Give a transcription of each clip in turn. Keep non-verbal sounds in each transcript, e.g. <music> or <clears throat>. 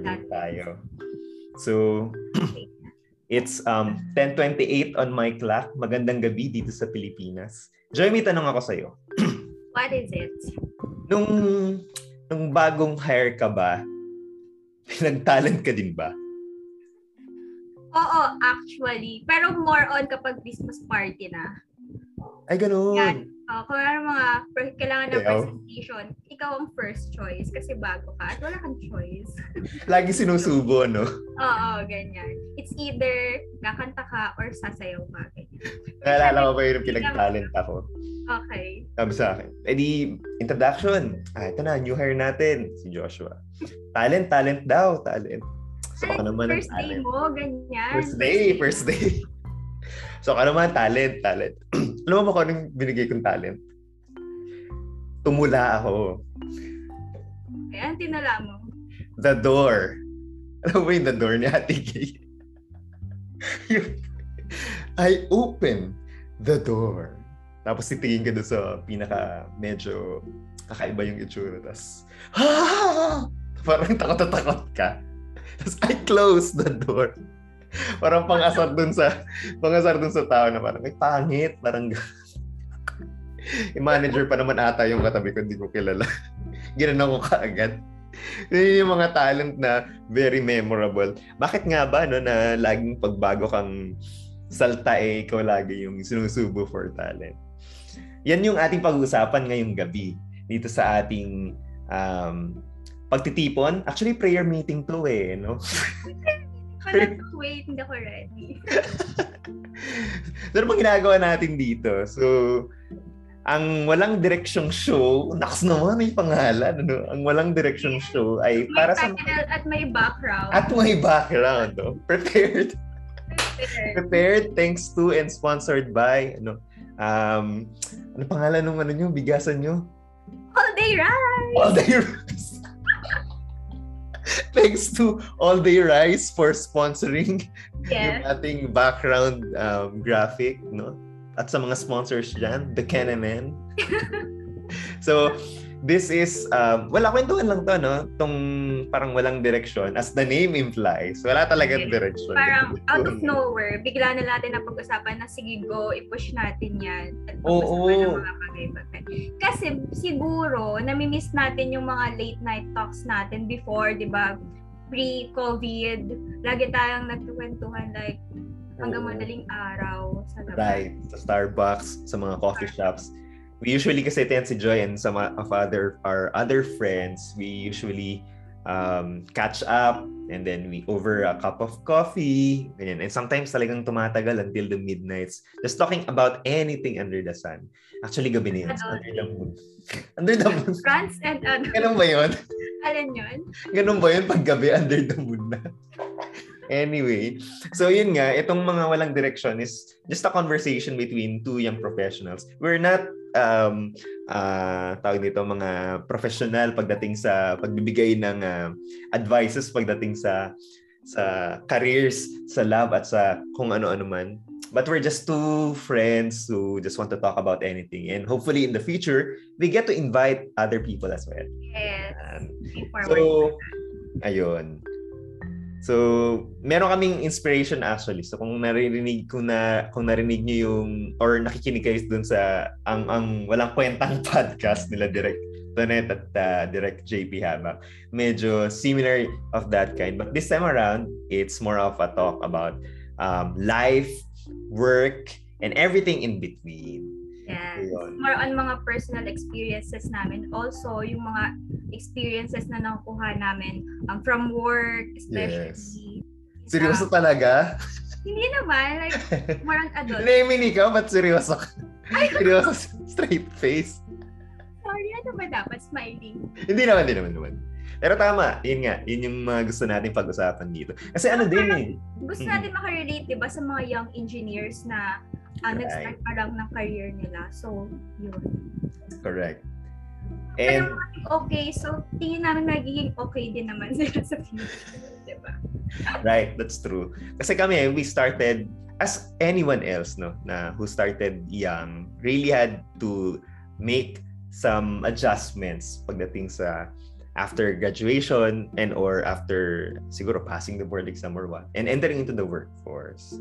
din tayo. So, <clears throat> it's um 10.28 on my clock. Magandang gabi dito sa Pilipinas. Joy, may tanong ako sa'yo. <clears throat> What is it? Nung, nung bagong hire ka ba, <laughs> nag-talent ka din ba? Oo, actually. Pero more on kapag Christmas party na. Ay, ganun. Yan. Uh, kung ano mga kailangan ng Ikaw? presentation, ikaw ang first choice kasi bago ka at wala kang choice. <laughs> Lagi sinusubo, no? Oo, ganyan. It's either kakanta ka or sasayaw ka. Ganyan. Naalala ko ba yung pinag-talent ako? Okay. Sabi sa akin, eh di, introduction. Ah, ito na, new hire natin, si Joshua. Talent, talent daw, talent. So, ako naman ang first day talent. mo, ganyan. First day, first day. So, ako naman, talent, talent. <clears throat> Alam mo ba kung anong binigay kong talent? Tumula ako. Kaya ang tinala mo. The door. Alam mo yung the door ni Ate Gay? <laughs> I open the door. Tapos titingin ka doon sa pinaka medyo kakaiba yung itsura. Tapos, ha! Parang takot na takot ka. Tapos I close the door. <laughs> Parang pangasar dun sa pangasar dun sa tao na parang ay pangit, parang yung <laughs> manager pa naman ata yung katabi ko, hindi ko kilala. <laughs> Ginanon ko kaagad. Yun yung mga talent na very memorable. Bakit nga ba no, na laging pagbago kang salta eh, ikaw lagi yung sinusubo for talent? Yan yung ating pag-uusapan ngayong gabi dito sa ating um, pagtitipon. Actually, prayer meeting to eh, no? To wait, hindi ako ready. <laughs> So, ano ginagawa natin dito? So, ang walang direksyong show, naks naman may pangalan, ano? Ang walang direksyong show ay May para sa at may background. at may background, no? Prepared. Prepared. Prepared thanks to and sponsored by ano um ano pangalan nung ano nyo, bigasan nyo? All day right! All Day Rice. <laughs> thanks to All Day Rice for sponsoring <laughs> yung Yes. ating background um, graphic, no? At sa mga sponsors dyan, The Kenemen. <laughs> so, this is, um, wala kwentuhan lang to, no? Tong parang walang direction. As the name implies, wala talagang direction. Parang out of nowhere, bigla na natin na pag-usapan na sige go, i-push natin yan. At Oo. mga bagay-bagay. Kasi siguro, nami-miss natin yung mga late night talks natin before, di ba? Pre-COVID, lagi tayong nagkukwentuhan like hanggang madaling araw sa labas. Right. Sa Starbucks, sa mga coffee shops. We usually kasi ito si Joy and some of other our other friends, we usually um, catch up and then we over a cup of coffee. Ganyan. And sometimes talagang tumatagal until the midnights. Just talking about anything under the sun. Actually, gabi na yun. So, under the moon. <laughs> under the moon. France and ano, Ganun ba yun? alin yun? Ganun ba yun pag gabi under the moon na? anyway, so yun nga, itong mga walang direction is just a conversation between two young professionals. We're not um uh, tawag dito mga professional pagdating sa pagbibigay ng uh, advices pagdating sa sa careers, sa lab at sa kung ano-ano man. But we're just two friends who just want to talk about anything. And hopefully in the future, we get to invite other people as well. Yes. Um. So, ayun. So, meron kaming inspiration actually. So, kung narinig kung na kung narinig niyo yung or nakikinig kayo dun sa ang ang walang kwentang <laughs> podcast nila Direct Tonet at uh, Direct JP Habak, medyo similar of that kind. But this time around, it's more of a talk about um, life, work, and everything in between. Yes. Ayun. More on mga personal experiences namin. Also, yung mga experiences na nakukuha namin um, from work, especially. Seryoso sa- talaga? Hindi naman. Like, more on adult. Naimin ikaw, ba't seryoso ka? seryoso, straight face. Sorry, ano ba dapat? Smiling. Hindi naman, hindi naman naman. Pero tama, yun nga, yun yung mga gusto natin pag-usapan dito. Kasi ano din eh, Gusto natin makarelate, di ba, sa mga young engineers na uh, Right. nag-start pa lang ng career nila. So, yun. correct. Pero And okay, so tingin namin magiging okay din naman <laughs> sila sa future. Di ba? right, that's true. Kasi kami, we started as anyone else, no, na who started young, really had to make some adjustments pagdating sa after graduation and or after siguro passing the board exam or what and entering into the workforce.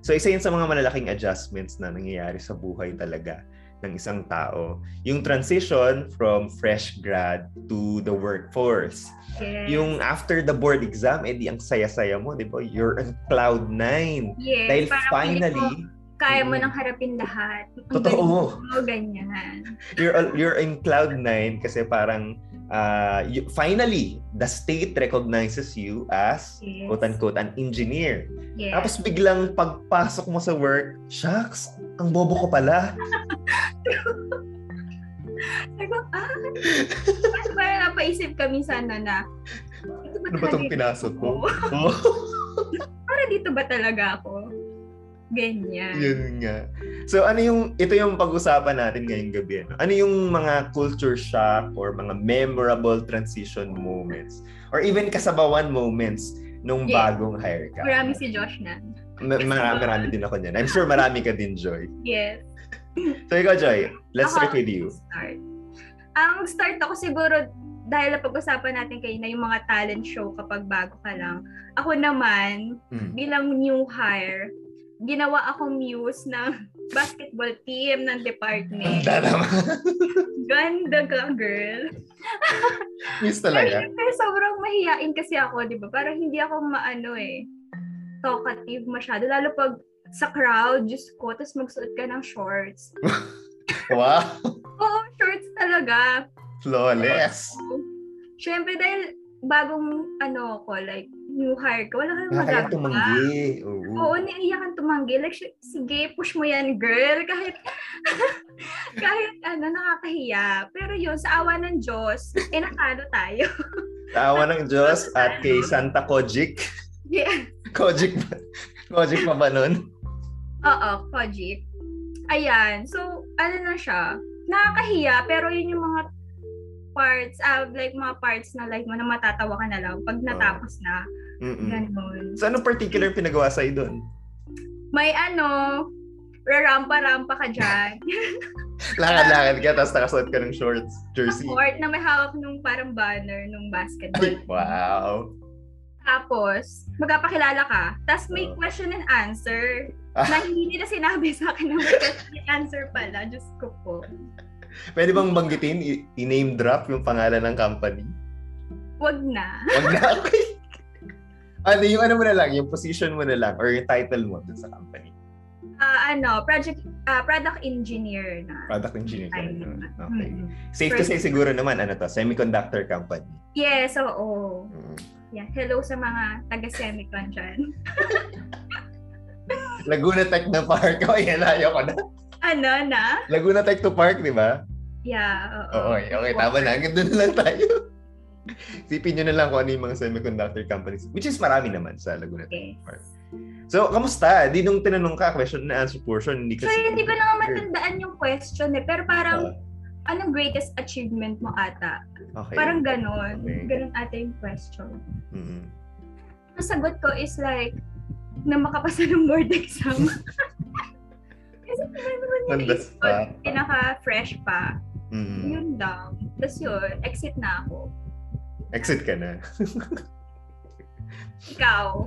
So isa yun sa mga malalaking adjustments na nangyayari sa buhay talaga ng isang tao. Yung transition from fresh grad to the workforce. Yes. Yung after the board exam, edi ang saya-saya mo, di ba? You're on cloud nine. yes, Dahil finally, ko, kaya mo nang harapin lahat. Ang Totoo. mo, ganyan. you're you're in cloud nine kasi parang uh, you, finally the state recognizes you as Yes. quote unquote an engineer. Yes. Tapos biglang pagpasok mo sa work, shucks, ang bobo ko pala. <laughs> Sabi ah, parang, parang napaisip kami sana na, ito ba Ano ba itong pinasok ko? <laughs> Oh, Para dito ba talaga ako? Ganyan. yun nga. So ano yung, ito yung pag-usapan natin ngayong gabi. Ano? ano yung mga culture shock or mga memorable transition moments or even kasabawan moments nung Yeah. bagong hire ka? Marami si Josh na. Ma- marami, marami din ako niyan. I'm sure marami ka din, Joy. Yes. So ikaw, Joy, let's Ako, start with you. Start. Ang start ako siguro dahil napag-usapan natin kayo na yung mga talent show kapag bago ka lang. Ako naman, Mm. bilang new hire, ginawa akong muse ng <laughs> basketball team ng department. Ganda naman. Ganda ka, girl. <laughs> Miss talaga. Pero sobrang mahihain kasi ako, di ba? Parang hindi ako maano eh, talkative masyado. Lalo pag sa crowd, Diyos ko, tapos magsuot ka ng shorts. <laughs> Wow. Oo, shorts talaga. Flawless. Siyempre, dahil bagong ano ko, like, new hire ko, wala kang magagawa. tumanggi. Oo. Oo, naiiyakan tumanggi. Like, si- sige, push mo yan, girl. <laughs> Kahit, kahit ano, nakakahiya. Pero yun, sa awa ng Diyos, eh, natalo tayo. Tawa ng Diyos at kay Santa Kojic. yeah. <laughs> Kojic ba? Kojic pa ba nun? Oo, Kojik. Ayan. So, ano na siya? Nakakahiya, pero yun yung mga parts, ah, like mga parts na like mo na matatawa ka na lang pag natapos na. Mm-mm. Ganun. So, anong particular pinagawa sa'yo doon? May ano, rarampa-rampa ka dyan. <laughs> Lakad-lakad ka, tapos nakasuot ka ng shorts, jersey. Support na may hawak nung parang banner nung basketball. Ay, wow. Tapos, magpapakilala ka. Tapos may Oh. question and answer. Ah. Na hindi nila sinabi sa akin na may question and answer pala. Diyos ko po. Pwede bang banggitin, i-name drop yung pangalan ng company? Wag na. Wag na, <laughs> okay. Ano, yung ano mo na lang, yung position mo na lang, or yung title mo dun sa company. Ah, ano, project, ah, product engineer na. Product engineer ka na. Okay. mm. Safe to say siguro naman, ano to, semiconductor company. Yes, oo. Mm. Yeah. Hello sa mga taga-semicon dyan. <laughs> Laguna Tech na Park. Oh, yan, ayaw ko na. Ano na? Laguna Tech to Park, di ba? Yeah, oo. Oo, okay, okay, tama na. Hanggang doon na lang tayo. Isipin nyo na lang kung ano yung mga semiconductor companies, which is marami naman sa Laguna Tech Okay. Park. So, kamusta? Di nung tinanong ka, question and answer portion, hindi So, kasi... hindi ko na matandaan yung question eh. Pero parang, Ah, anong greatest achievement mo ata? okay. Parang ganon. Okay. Ganon ata yung question. Mm-mm. Ang sagot ko is like, na makapasa ng board exam. <laughs> Kasi naman yung pinaka-fresh pa. Mm. Yun lang. Tapos yun, exit na ako. Exit ka na. Ikaw,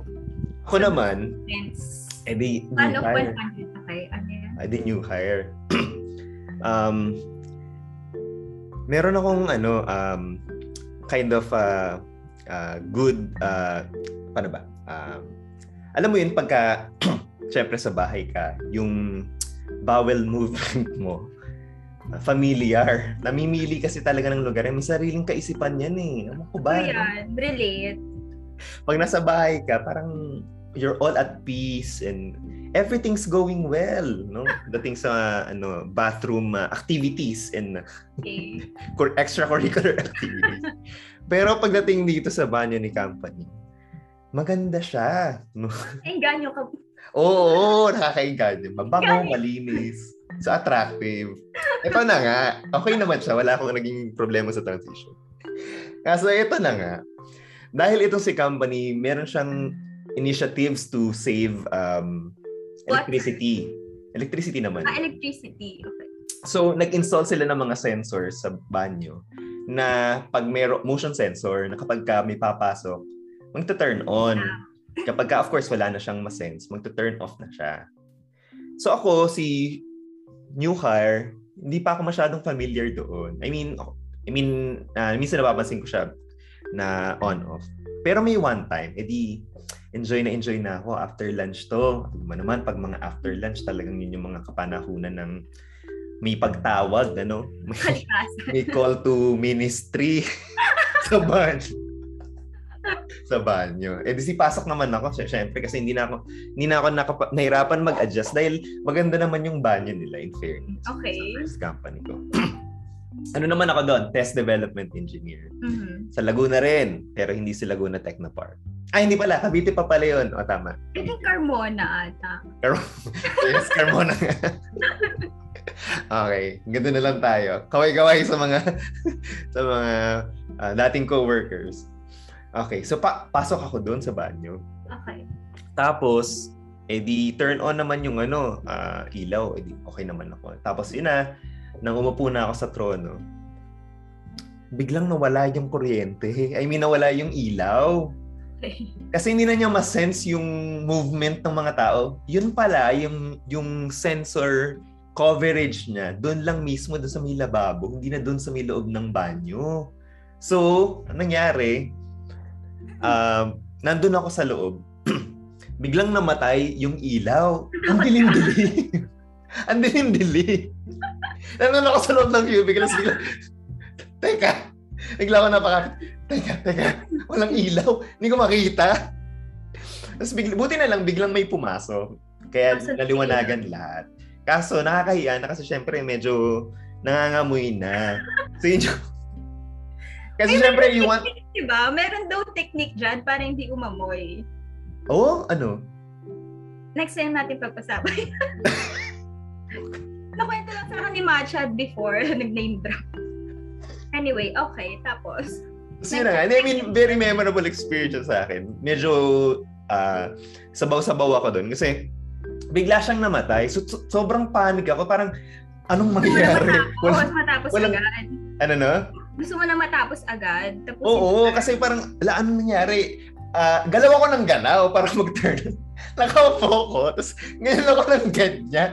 Ako naman, friends. eh di, new of hire. 100, okay? Ano yan? I di new hire. <clears throat> um, meron akong ano, um, kind of uh, uh, good, uh, paano ba? Um, alam mo yun, pagka, <clears throat> syempre sa bahay ka, yung bowel movement mo, uh, familiar. Namimili kasi talaga ng lugar. May sariling kaisipan yan eh. Ano ko ba? Yan, relate. pag nasa bahay ka, parang you're all at peace and everything's going well, no? <laughs> Dating sa ano, bathroom uh, activities and Okay. cur- extracurricular <laughs> activities. Pero pagdating dito sa banyo ni company, maganda siya. No? Ay, ganyo ka. Oo, oo nakakainganyo. Mabango, malinis. So, attractive. Ito na nga. Okay naman siya. Wala akong naging problema sa transition. Kaso ito na nga. Dahil itong si company, meron siyang initiatives to save um, What? electricity. Electricity naman. Ah, electricity. Okay. So, nag-install sila ng mga sensors sa banyo na pag may motion sensor, na kapag ka may papasok, magta-turn on. Kapag ka, of course, wala na siyang masense, magta-turn off na siya. So ako, si new hire, hindi pa ako masyadong familiar doon. I mean, I mean, uh, minsan napapansin ko siya na on-off. Pero may one time, edi enjoy na enjoy na ako after lunch to. Diba naman, pag mga after lunch, talagang yun yung mga kapanahunan ng may pagtawag, ano? <laughs> May, may call to ministry <laughs> sa banyo. Sa banyo. Eh, di si pasok naman ako, syempre, kasi hindi na ako, hindi na ako nakapa, nahirapan mag-adjust dahil maganda naman yung banyo nila, in fairness. Okay. Sa first company ko. <clears throat> ano naman ako doon? Test Development Engineer. Mm-hmm. Sa Laguna rin, pero hindi si Laguna Technopark. Ah, hindi pala. Cavite pa pala yun. O, tama. I think Carmona ata. <laughs> yes, Carmona nga. okay, ganda na lang tayo. Kaway-kaway sa mga <laughs> sa mga uh, dating co-workers. Okay, so pa- pasok ako doon sa banyo. Okay. Tapos, eh di turn on naman yung ano, uh, ilaw. Eh di okay naman ako. Tapos yun na, nang umupo na ako sa trono, biglang nawala yung kuryente. I mean, nawala yung ilaw. <laughs> Kasi hindi na niya ma-sense yung movement ng mga tao. Yun pala, yung, yung sensor coverage niya, doon lang mismo doon sa may lababo, hindi na doon sa may loob ng banyo. So, anong nangyari? Um, nandun ako sa loob. <clears throat> Biglang namatay yung ilaw. Ang dilim-dilim. <laughs> Ang dilim-dilim. Nandun ako sa loob ng cubicle. Bigla, teka, bigla ako napaka, teka, teka, walang ilaw. Hindi ko makita. Tapos bigla, buti na lang, biglang may pumasok. Kaya naliwanagan lahat. Kaso nakakahiya na kasi syempre medyo nangangamoy na. So yun yung... Kasi Ay, syempre you want... Diba? Meron daw technique dyan para hindi umamoy. Oo? Oh, ano? Next time natin pagpasabay. <laughs> Nakwento lang sa akin ni Matcha before, <laughs> nag-name drop. Anyway, okay. Tapos, kasi na nga. I mean, very memorable experience sa akin. Medyo uh, sabaw-sabaw ako doon. Kasi bigla siyang namatay. So, so sobrang panic ako. Parang, anong mangyayari? Gusto mo matapos walang, agad. Ano no? Gusto mo na matapos agad. Tapos Oo, yung... kasi parang, ala, anong nangyari? Uh, galaw ako ng galaw para mag-turn. Nakaupo ko. Tapos, ngayon ako ng ganyan.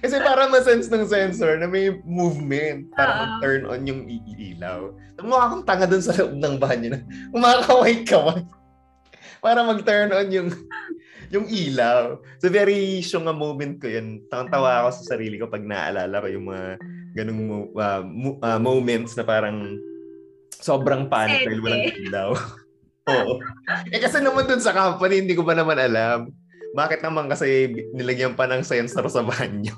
Kasi para ma-sense ng sensor na may movement para uh, mag-turn on yung ilaw. Mukha akong tanga dun sa loob ng banyo na umakaway-kaway <laughs> para mag-turn on yung yung ilaw. So very syong moment ko yun. Tawang-tawa ako sa sarili ko pag naaalala ko yung mga ganung uh, uh, moments na parang sobrang panic dahil walang ilaw. <laughs> Oo. Eh kasi naman dun sa company, hindi ko pa naman alam. Bakit naman kasi nilagyan pa ng sensor sa banyo?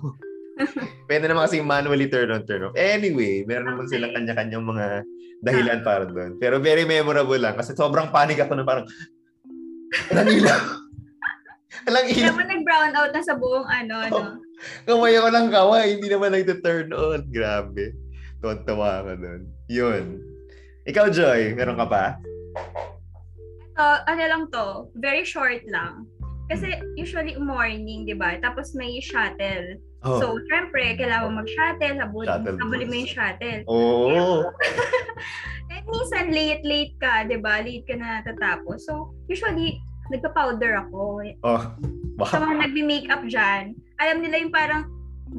<laughs> Pwede naman kasi manually turn on, turn off. Anyway, meron naman silang kanya-kanyang mga dahilan para doon. Pero very memorable lang kasi sobrang panic ako na parang walang ilaw. <laughs> Walang ilaw. Kaya nag-brown out na sa buong ano, oh, ano. Kamay ako ng kaway, hindi naman nag-turn on. Grabe. Tuwan-tawa ka doon. Yun. Ikaw, Joy, meron ka pa? Ito, ano lang to, very short lang. Kasi usually morning, di ba? Tapos may shuttle. Oh. So, syempre, kailangan mag-shuttle, habulin, habulin mo yung shuttle. Oo. Oh. <laughs> At minsan, late-late ka, di ba? Late ka na natatapos. So, usually, nagpa-powder ako. Oh, wow. Sa mga nagbi-makeup dyan, alam nila yung parang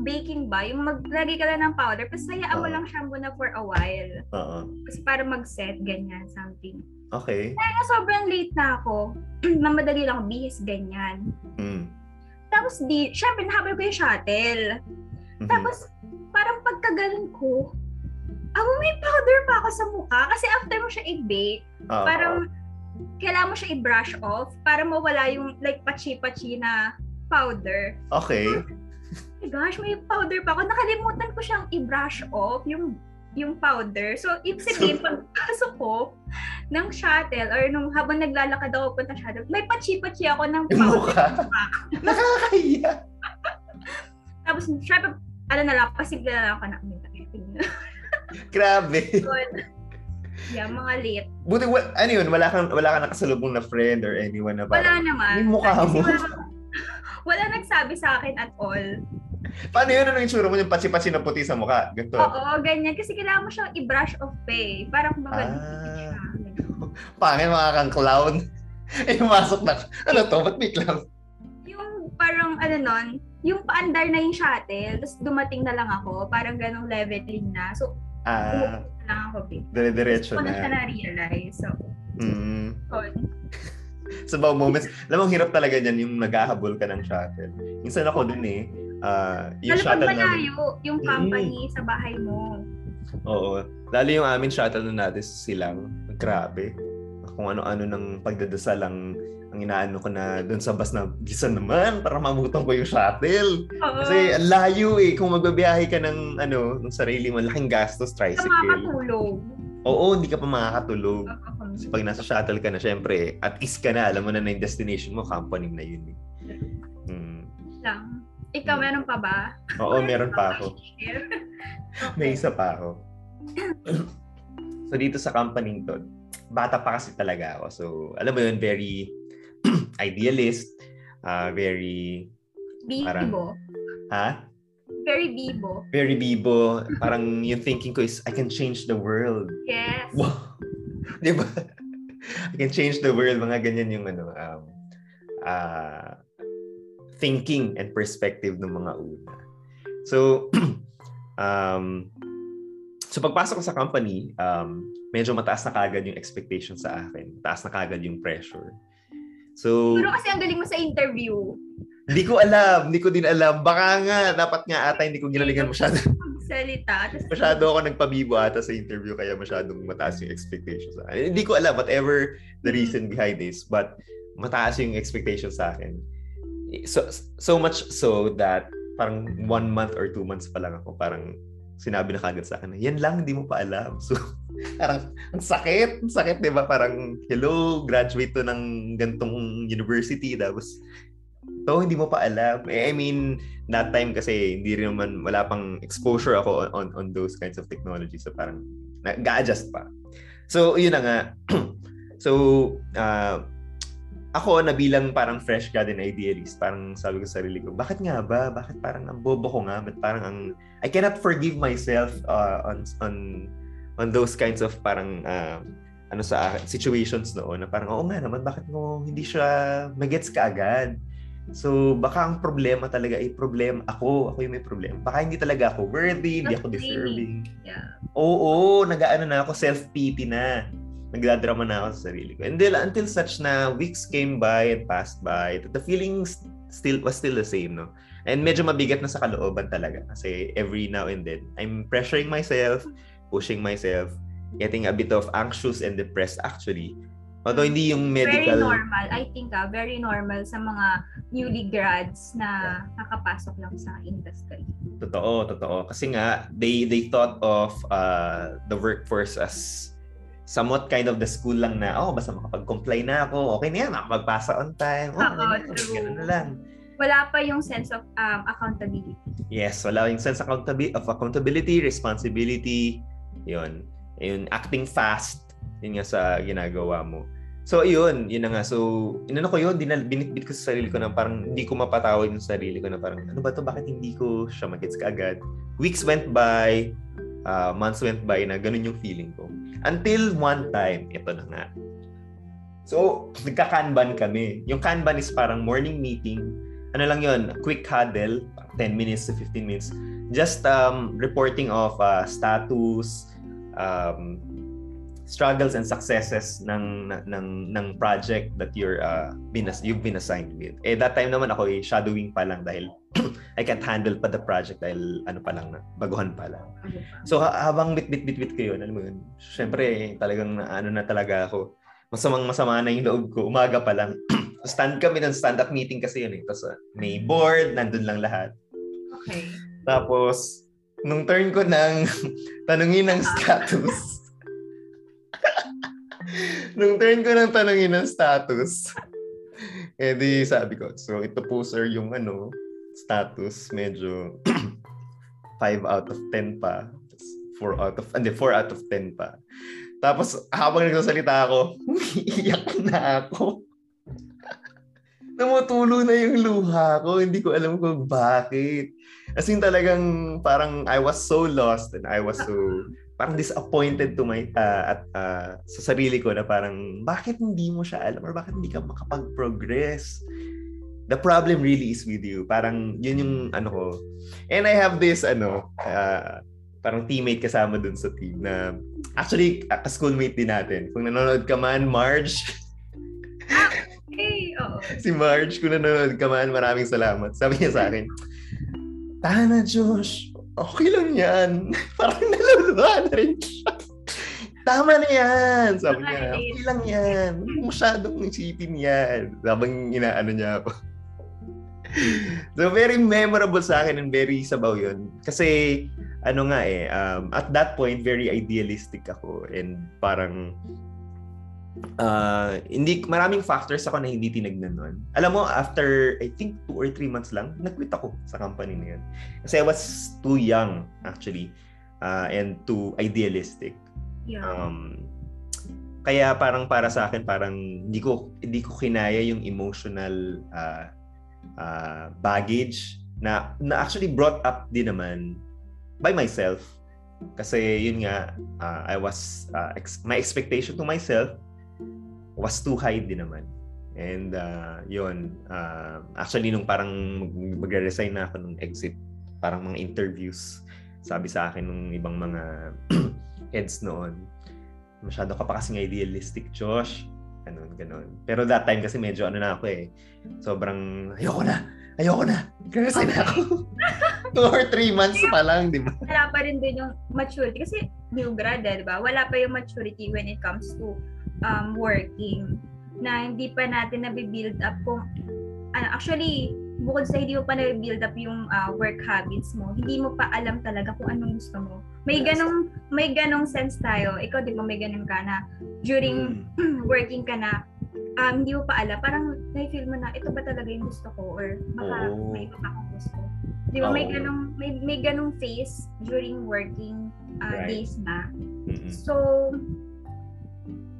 baking ba, yung maglagay ka lang ng powder, tapos hayaan mo lang siya muna for a while. Oo. Kasi para mag-set, ganyan, something. Okay. Kaya sobrang late na ako, <clears throat> mamadali lang bihis, ganyan. Mm. Tapos di, syempre, nahabol ko yung shuttle. Mm-hmm. Tapos, parang pagkagalan ko, ako may powder pa ako sa mukha. Kasi after mo siya i-bake, uh-huh. parang kailangan mo siya i-brush off para mawala yung like pachi-pachi na powder. Okay. Oh my gosh, may powder pa ako. Nakalimutan ko siyang i-brush off yung yung powder. So, ibig sabihin, pagpasok ko ng shuttle or nung habang naglalakad ako punta shuttle, may pachi-pachi ako ng powder. <laughs> Nakakahiya. Tapos, syempre, ano na lang, pasimple na lang ako na. <laughs> Grabe. Yeah, mga late. Buti, wa- ano yun, wala kang, wala kang nakasalubong na friend or anyone na parang, Wala naman. Yung mukha mo. Wala, wala nagsabi sa akin at all. Paano yun? Ano yung tsura mo? Yung patsi-patsi na puti sa mukha? Ganito. Oo, ganyan. Kasi kailangan mo siyang i-brush off pa eh. Parang kumbaga, Ah. <laughs> siya. Pangin mga kang clown. <laughs> eh, masok na. Ano to? Ba't may clown? Yung parang ano nun, yung paandar na yung shuttle, tapos dumating na lang ako, parang ganong leveling na. So, Ah, na lang ako, babe. dire-diretso Ko na siya na. na-realize. So, Mm. <laughs> Sa mga moments, alam mo, hirap talaga dyan yung naghahabol ka ng shuttle. Minsan ako dun eh, ah, yung Lalo shuttle namin. malayo yung company sa bahay mo. Oo. Lalo yung amin shuttle na natin sa silang. Grabe. Kung ano-ano ng pagdadasal ang ang inaano ko na doon sa bus na bisa naman para mamutan ko yung shuttle. Oo. Kasi ang layo eh. Kung magbabiyahe ka ng ano, ng sarili mo, laking gastos, tricycle. makakatulog. Oo, hindi ka pa makakatulog. Kasi pag nasa shuttle ka na, syempre, at least ka na, alam mo na na yung destination mo, company na yun eh. Hmm. lang. Ikaw, meron pa ba? Oo, meron pa ako. Share? <laughs> May isa pa ako. <clears throat> so dito sa company to, bata pa kasi talaga ako. So, alam mo yun, very <clears throat> idealist, uh, very, Bibo. ha? Very bibo. Very bibo. Parang yung thinking ko is, I can change the world. Yes. Wow. <laughs> Di ba? I can change the world. Mga ganyan yung ano, um, uh, thinking and perspective ng mga una. So, <clears throat> um, so pagpasok ko sa company, um, medyo mataas na kagad yung expectation sa akin. Mataas na kagad yung pressure. So, Siguro kasi ang galing mo sa interview. Hindi ko alam. Hindi ko din alam. Baka nga, dapat nga ata hindi ko ginalingan masyado. Magsalita. Masyado ako nagpabibo ata sa interview kaya masyadong mataas yung expectations sa akin. Hindi ko alam whatever the reason behind this, but mataas yung expectations sa akin. So, so much so that parang one month or two months pa lang ako, parang sinabi na kagad sa akin, yan lang, hindi mo pa alam. So, <laughs> parang, ang sakit, ang sakit, di ba? Parang, hello, graduate to ng gantong university, tapos, to hindi mo pa alam. Eh, I mean, that time kasi hindi rin naman wala pang exposure ako on on, on those kinds of technology so parang nag-adjust pa. So yun na nga. <clears throat> so uh, ako na bilang parang fresh grad and idealist, parang sabi ko sa sarili ko, bakit nga ba? Bakit parang ang bobo ko nga? Ba't parang ang I cannot forgive myself uh, on on on those kinds of parang uh, ano sa situations noon na parang oo nga naman bakit mo hindi siya magets ka agad So, baka ang problema talaga ay problem ako. Ako yung may problema. Baka hindi talaga ako worthy, hindi ako deserving. Yeah. Oo, nag-ano na ako, self-pity na. Nagdadrama na ako sa sarili ko. And then, until such na weeks came by and passed by, the feelings still was still the same, no? And medyo mabigat na sa kalooban talaga. Kasi every now and then, I'm pressuring myself, pushing myself, getting a bit of anxious and depressed actually Although hindi yung medical... Very normal. I think ah, very normal sa mga newly grads na nakapasok lang sa industry. Totoo, totoo. Kasi nga, they they thought of uh, the workforce as somewhat kind of the school lang na, oh, basta makapag-comply na ako, okay na yan, makapagpasa on time. Oh, Oo, na, true. ganun na lang. Wala pa yung sense of um, accountability. Yes, wala yung sense accountability, of accountability, responsibility, yun. Yun, acting fast, yun nga sa ginagawa mo. So, yun, yun na nga. So, inano ko yun, dinal, binitbit ko sa sarili ko na parang hindi ko mapatawad yung sarili ko na parang, ano ba to bakit hindi ko siya magets kaagad? Weeks went by, uh, months went by na ganun yung feeling ko. Until one time, ito na nga. So, nagka-Kanban kami. Yung Kanban is parang morning meeting. Ano lang yun, quick huddle, 10 minutes to 15 minutes. Just um, reporting of uh, status, um, struggles and successes ng ng ng project that you're uh, been you've been assigned with. Eh that time naman ako eh, shadowing pa lang dahil <clears throat> I can't handle pa the project dahil ano pa lang na baguhan pa lang. So ha- habang bit bit bit bit ko yun, alam mo yun. Syempre talagang na, ano na talaga ako. Masamang masama na yung loob ko. Umaga pa lang. <clears throat> stand kami ng stand-up meeting kasi yun eh. Tapos uh, may board, nandun lang lahat. Okay. Tapos, nung turn ko ng <laughs> tanungin ng status, nung turn ko ng tanungin ng status, <laughs> eh di sabi ko, so ito po sir yung ano, status, medyo <clears throat> 5 out of 10 pa. 4 out of, hindi, 4 out of 10 pa. Tapos, habang nagsasalita ako, <laughs> iyak na ako. <laughs> Namutulo na yung luha ko. Hindi ko alam kung bakit. As in talagang parang I was so lost and I was so parang disappointed to my uh, at uh, sa sarili ko na parang bakit hindi mo siya alam or bakit hindi ka makapag-progress? The problem really is with you. Parang yun yung ano ko. And I have this ano uh, parang teammate kasama dun sa team na actually ka-schoolmate din natin. Kung nanonood ka man Marge. Hey, oo. <laughs> si Marge kung nanonood ka man maraming salamat. Sabi niya sa akin Tana Josh okay lang yan. <laughs> Parang naluluha na rin siya. Tama na yan. Sabi niya, okay lang yan. Masyadong isipin yan. Sabang inaano niya ako. so very memorable sa akin and very sabaw yun. Kasi ano nga eh, um, at that point, very idealistic ako and parang uh, hindi maraming factors ako na hindi tinignan noon. Alam mo, after I think two or three months lang, nag-quit ako sa company na yun. Kasi I was too young actually uh, and too idealistic. Yeah. Um, kaya parang para sa akin parang hindi ko hindi ko kinaya yung emotional uh, uh, baggage na na actually brought up din naman by myself kasi yun nga uh, I was uh, ex- my expectation to myself was too high din naman. And uh, yun, uh, actually nung parang magre-resign na ako nung exit, parang mga interviews, sabi sa akin nung ibang mga <clears throat> heads noon, masyado ka pa kasing idealistic, Josh. Ganun, ganun. Pero that time kasi medyo ano na ako eh. Sobrang, ayoko na, ayoko na. Resign na ako. <laughs> Two or three months pa lang, di ba? Wala pa rin din yung maturity. Kasi new grad, eh, di ba? Wala pa yung maturity when it comes to um, working na hindi pa natin na-build up kung ano, actually bukod sa hindi mo pa na-build up yung uh, work habits mo, hindi mo pa alam talaga kung anong gusto mo. May ganong may ganong sense tayo. Ikaw 'di ba may ganon ka na during mm. <clears throat> working ka na um, hindi mo pa alam, parang na-feel mo na ito ba talaga yung gusto ko or baka oh. may iba pa akong gusto. Di ba oh. may ganong may may ganong phase during working uh, right. days na. Mm-hmm. So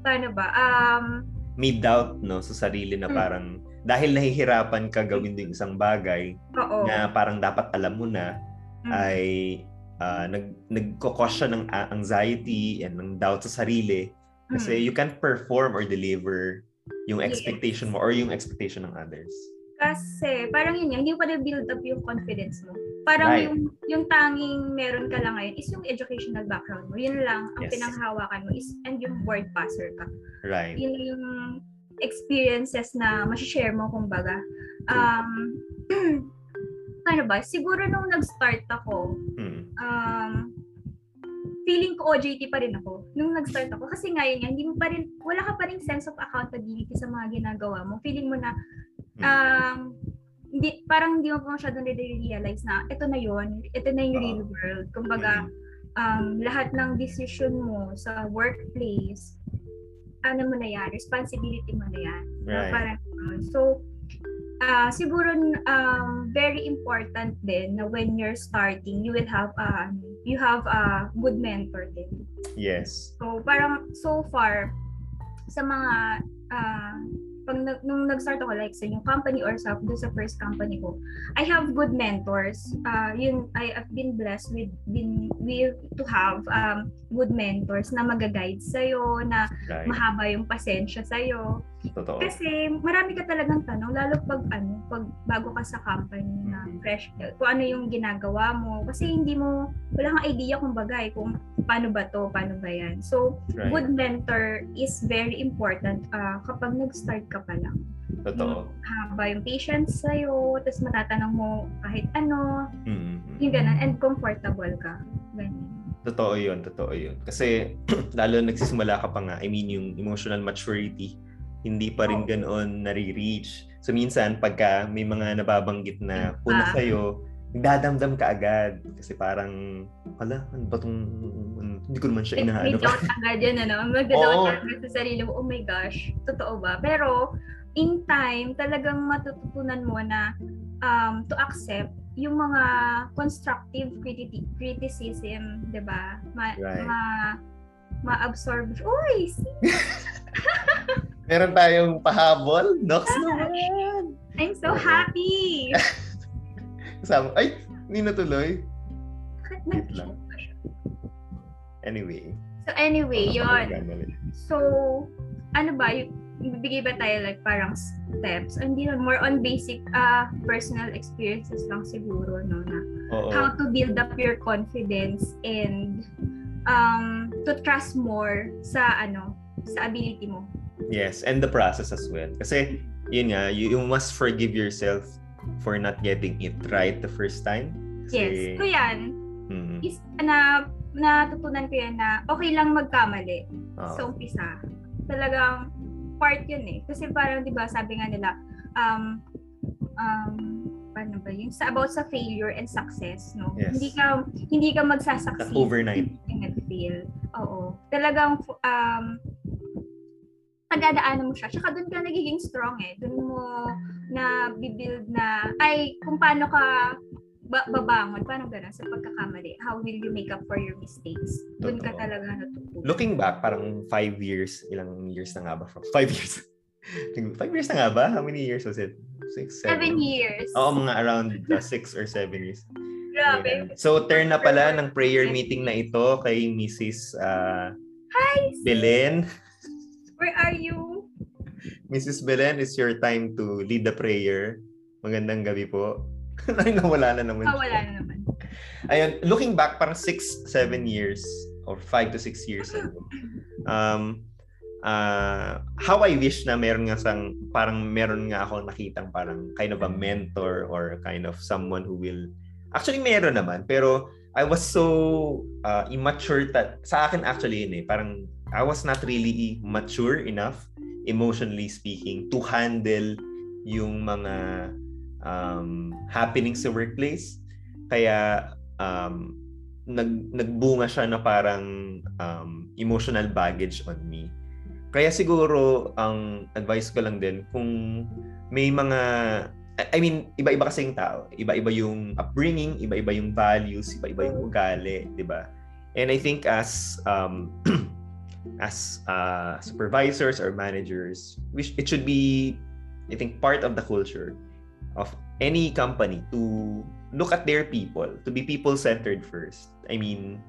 paano ba? Um, may doubt no sa sarili na mm. parang mm. dahil nahihirapan ka gawin din isang bagay Oo. na parang dapat alam mo na mm. ay uh, nag nagko-cause siya ng anxiety and ng doubt sa sarili kasi mm. you can't perform or deliver yung expectation yes. mo or yung expectation ng others. Kasi parang yun yan, hindi pa na-build up yung confidence mo. Parang right. yung yung tanging meron ka lang ngayon is yung educational background mo. Yun lang ang yes. pinanghawakan mo is and yung word passer ka. Right. Yun yung experiences na ma-share mo kumbaga. Um <clears throat> ano ba? Siguro nung nag-start ako, hmm. um feeling ko OJT pa rin ako nung nag-start ako. Kasi ngayon yan, hindi mo pa rin, wala ka pa rin sense of accountability sa mga ginagawa mo. Feeling mo na, Mm. um, hindi, parang hindi mo pa masyadong realize na ito na yon ito na yung real world. Kumbaga, um, lahat ng decision mo sa workplace, ano mo na yan, responsibility mo na yan. Right. Parang, so, uh, siguro um, very important din na when you're starting, you will have uh, you have a good mentor din. Yes. So, parang so far, sa mga uh, pag nung nag-start ako like sa yung company or sa do sa first company ko, I have good mentors. Uh, yun I have been blessed with been with to have um, good mentors na mag-guide sa iyo, na right. mahaba yung pasensya sa iyo. Totoo. Kasi marami ka talagang tanong lalo pag ano, pag bago ka sa company na mm-hmm. fresh kung ano yung ginagawa mo kasi hindi mo wala kang idea kung bagay kung paano ba to, paano ba yan. So, right. good mentor is very important uh, kapag nag-start ka pa lang. Totoo. Haba yung patience sa'yo, tapos matatanong mo kahit ano, mm-hmm. yung ganun, and comfortable ka. Ganyan. Totoo yun, totoo yun. Kasi, <clears throat> lalo nagsisimula ka pa nga, I mean, yung emotional maturity, hindi pa rin ganoon nare-reach. So, minsan, pagka may mga nababanggit na puno ah. sa'yo, nagdadamdam ka agad kasi parang hala ano ba tong hindi ko naman siya inaano pa. Agad yan ano. Magdadawat <laughs> oh. sa sarili mo, oh my gosh, totoo ba? Pero in time, talagang matututunan mo na um, to accept yung mga constructive criti- criticism, 'di ba? Ma, right. ma ma-absorb. Uy, <laughs> Meron tayong pahabol. Nox naman. I'm so happy. <laughs> Kasama, ay, Hindi natuloy? Wait lang. Anyway. So anyway, yon. So, ano ba, bibigay ba tayo like parang steps? Hindi na, more on basic uh, personal experiences lang siguro, no, na Oo. how to build up your confidence and um, to trust more sa ano, sa ability mo. Yes, and the process as well. Kasi, yun nga, you, you must forgive yourself for not getting it right the first time. Kasi, Yes. So yan, mm, is, na natutunan ko yan na okay lang magkamali oo. sa umpisa. Talagang part yun eh. Kasi parang, di ba, sabi nga nila, um, um, paano ba yun? Sa, about sa failure and success, no? Yes. Hindi ka, hindi ka Not magsasucceed. overnight. Yung nag-fail. Oo. Talagang, um, pagdadaanan mo siya. Tsaka doon ka nagiging strong eh. Doon mo na bibuild na, ay, kung paano ka ba- babangon, paano gano'n sa pagkakamali. How will you make up for your mistakes? Doon ka talaga natutunan. Looking back, parang five years, ilang years na nga ba? From <laughs> five years. <laughs> five years na nga ba? How many years was it? Six, seven? Seven years. Oo, mga around uh, six or seven years. Grabe. So, turn na pala ng prayer meeting na ito kay Mrs. uh, Hi! Belen. Where are you? Mrs. Belen, it's your time to lead the prayer. Magandang gabi po. <laughs> Ay, nawala na naman. Ah, siya. wala na naman. Ayun, looking back, parang six, seven years or five to six years ago. Um, uh, how I wish na meron nga sang, parang meron nga ako nakitang parang kind of a mentor or kind of someone who will, actually meron naman, pero I was so uh, immature that, sa akin actually yun eh, parang I was not really mature enough, emotionally speaking, to handle yung mga um, happenings sa workplace. Kaya um, nag, nagbunga siya na parang um, emotional baggage on me. Kaya siguro ang advice ko lang din kung may mga I- mean, iba-iba kasing tao. Iba-iba yung upbringing, iba-iba yung values, iba-iba yung ugali, 'di ba? And I think as um <clears throat> as uh, supervisors or managers, sh- it should be I think part of the culture of any company to look at their people, to be people-centered first. I mean,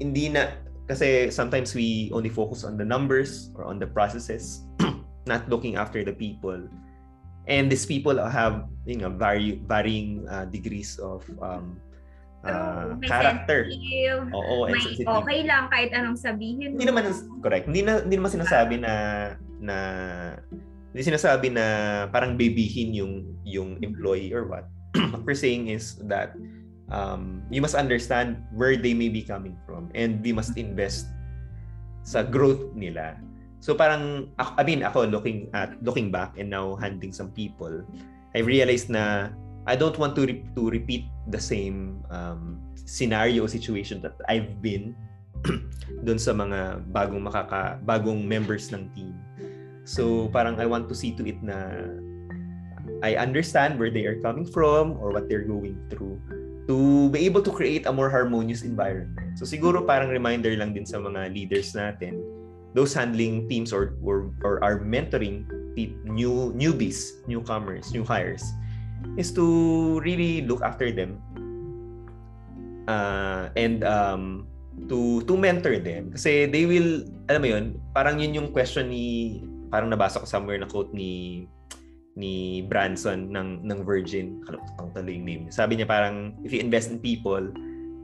hindi na kasi sometimes we only focus on the numbers or on the processes, <clears throat> not looking after the people. And these people have you know, vary, varying uh, degrees of um, uh, may character. sensitive, Oo, may sensitive. okay lang kahit anong sabihin Hindi naman correct. Hindi na hindi naman sinasabi na na hindi sinasabi na parang babyhin yung yung employee or what. <clears throat> what we're saying is that um, you must understand where they may be coming from and we must invest sa growth nila. So parang I mean ako looking at looking back and now handling some people, I realized na I don't want to re- to repeat the same um, scenario situation that I've been <clears throat> doon sa mga bagong makaka bagong members ng team. So parang I want to see to it na I understand where they are coming from or what they're going through to be able to create a more harmonious environment. So siguro parang reminder lang din sa mga leaders natin, those handling teams or or, or are mentoring new newbies, newcomers, new hires is to really look after them uh, and um, to to mentor them. Kasi they will alam mo yun parang yun yung question ni parang nabasa ko somewhere na quote ni ni Branson ng ng Virgin. Kalimutan ko yung name sabi niya parang if you invest in people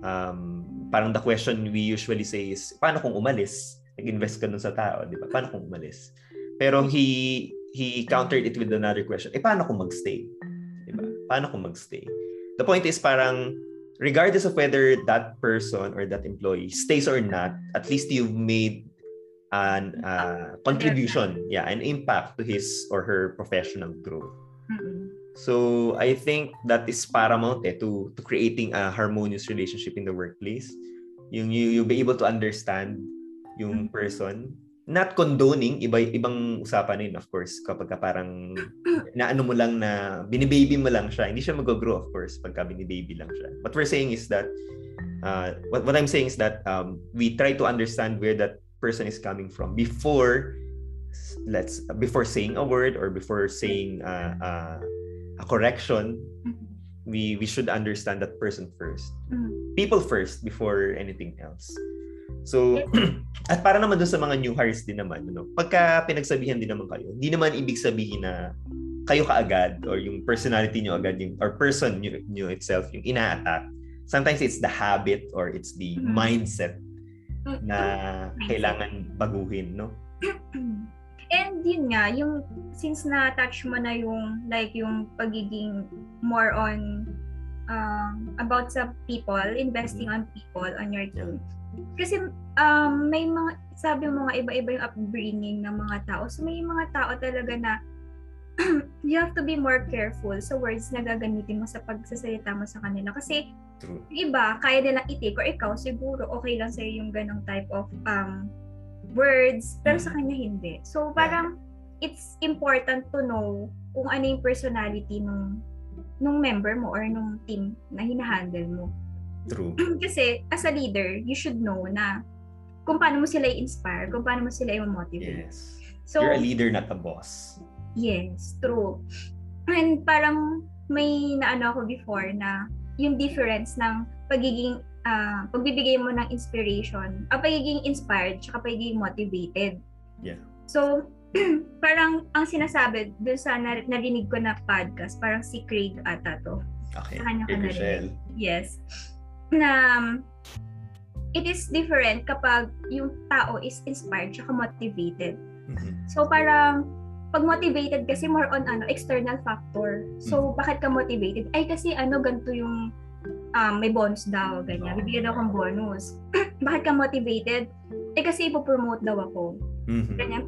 um, parang the question we usually say is paano kung umalis nag-invest ka dun sa tao di ba? Paano kung umalis? Pero he he countered it with another question. Eh paano kung magstay? Di ba? Paano kung magstay? The point is parang regardless of whether that person or that employee stays or not, at least you've made an uh, contribution, yeah, an impact to his or her professional growth. Mm-mm. So I think that is paramount eh, to to creating a harmonious relationship in the workplace. Yung you you be able to understand yung person, not condoning iba ibang usapan din of course kapag ka parang <laughs> na ano mo lang na binibaby mo lang siya, hindi siya mag-grow of course pagka binibaby lang siya. What we're saying is that uh, what, what I'm saying is that um, we try to understand where that person is coming from before let's before saying a word or before saying uh, uh, a correction we we should understand that person first. Mm. People first before anything else. So, <clears throat> at para naman doon sa mga new hires din naman, ano, pagka pinagsabihan din naman kayo, hindi naman ibig sabihin na kayo kaagad or yung personality nyo agad yung or person nyo, nyo itself yung ina-attack. Sometimes it's the habit or it's the Mhm. mindset Mm. na kailangan baguhin, no? <clears throat> And yun nga, yung since na-touch mo na yung like yung pagiging more on um, about sa people, investing on people on your team. Kasi um, may mga, sabi mo nga, iba-iba yung upbringing ng mga tao. So may mga tao talaga na <clears throat> you have to be more careful sa words na gagamitin mo sa pagsasalita mo sa kanila. Kasi True. yung iba, kaya nilang i-take or ikaw, siguro okay lang sa'yo yung ganong type of um, words, pero sa kanya hindi. So parang it's important to know kung ano yung personality nung nung member mo or nung team na hinahandle mo. True. <clears throat> Kasi as a leader, you should know na kung paano mo sila i-inspire, kung paano mo sila i-motivate. Yes. So, You're a leader, not a boss. Yes, true. And parang may naano ako before na yung difference ng pagiging ah, pagbibigay mo ng inspiration, ah, pagiging inspired, tsaka pagiging motivated. Yeah. So, <clears throat> parang ang sinasabi dun sa nar- narinig ko na podcast, parang si Craig ata to. Okay. Sa kanya narinig. Rochelle. Yes. Na um, it is different kapag yung tao is inspired tsaka motivated. Mhm. So parang pag motivated kasi more on ano external factor. So bakit ka motivated? Ay kasi ano ganito yung um, may bonus daw ganyan. Bibigyan daw akong bonus. <clears throat> bakit ka motivated? Eh kasi ipopromote daw ako. Mhm. Ganyan.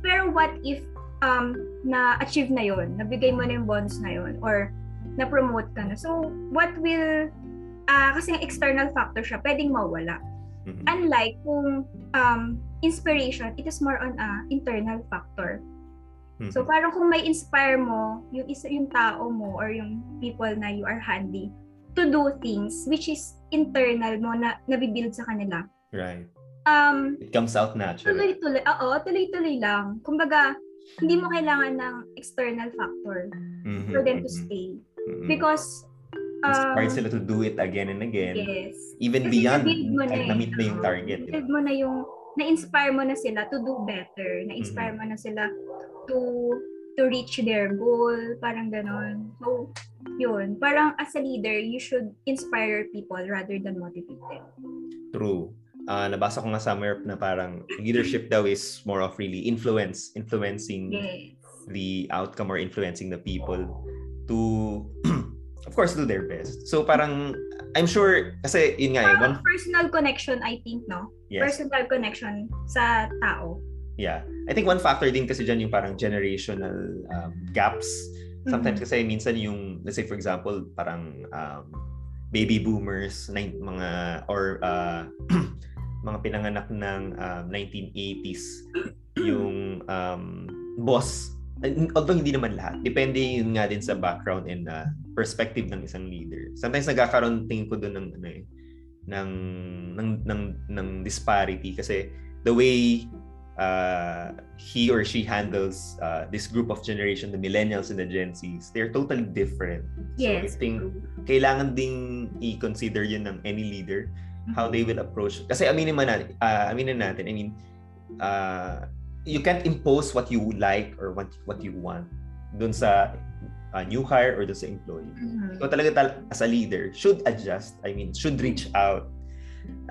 Pero what if um na-achieve na yon, nabigay mo na yung bonus na yon or na-promote ka na. So what will ah kasi external factor siya, pwedeng mawala. Mhm. Unlike kung um, inspiration, it is more on a internal factor. Mhm. So parang kung may inspire mo yung isa yung tao mo or yung people na you are handy to do things which is internal mo na nabibuild sa kanila. Right. Um It comes out naturally. tuloy-tuloy, oo, tuloy-tuloy lang. Kumbaga, hindi mo kailangan ng external factor Mhm, for them to mhm, stay. mhm. Because um, Inspired sila to do it again and again. yes. Even Kasi beyond na kahit eh. na-meet na yung target. di ba? build mo na yung na-inspire mo na sila to do better. Na-inspire Mm-hmm. mo na sila to to reach their goal, parang ganon. So, yun. Parang as a leader, you should inspire people rather than motivate them. True. Ah, nabasa ko nga somewhere na parang leadership daw is more of really influence, influencing Yes. the outcome or influencing the people to <clears throat> of course do their best. So parang I'm sure kasi yun nga eh, one personal connection, I think, no? yes. Personal connection sa tao. Yeah. I think one factor din kasi dyan yung parang generational um, gaps. Sometimes Mhm. kasi minsan yung, let's say for example, parang um, baby boomers, na, mga, or uh, <clears throat> mga pinanganak ng um, 1980s, <clears throat> yung um, boss, although hindi naman lahat, depende yun nga din sa background and uh, perspective ng isang leader. Sometimes nagkakaroon tingin ko doon ng ano eh, ng ng ng ng disparity kasi the way uh, he or she handles uh, this group of generation, the millennials and the Gen Zs, they're totally different. Yes. So I think kailangan ding i-consider yun ng any leader how they will approach kasi aminin man natin uh, aminin natin I mean uh, you can't impose what you like or what what you want dun sa uh, new hire or dun sa employee Mhm. So talaga tal- as a leader, should adjust. I mean, should reach out.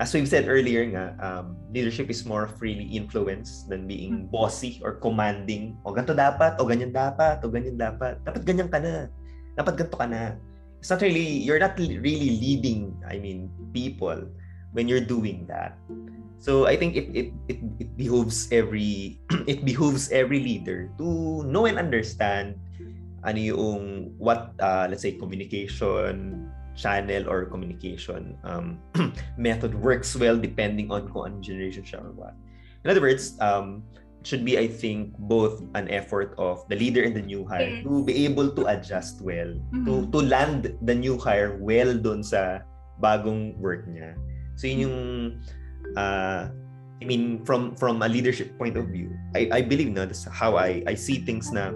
As we've said earlier nga, um, leadership is more freely influence than being bossy or commanding. O ganito dapat, o ganyan dapat, o ganyan dapat. Dapat ganyan ka na. Dapat ganito ka na. It's not really, you're not really leading, I mean, people when you're doing that. So I think it it it, it behooves every <clears throat> it behooves every leader to know and understand ano yung what uh, let's say communication channel or communication um, <clears throat> method works well depending on kung anong generation siya or what. In other words, um, it should be I think both an effort of the leader and the new hire Yes. to be able to adjust well, to Mhm. to land the new hire well doon sa bagong work niya. So yun yung uh, I mean from from a leadership point of view, I I believe na that's how I I see things na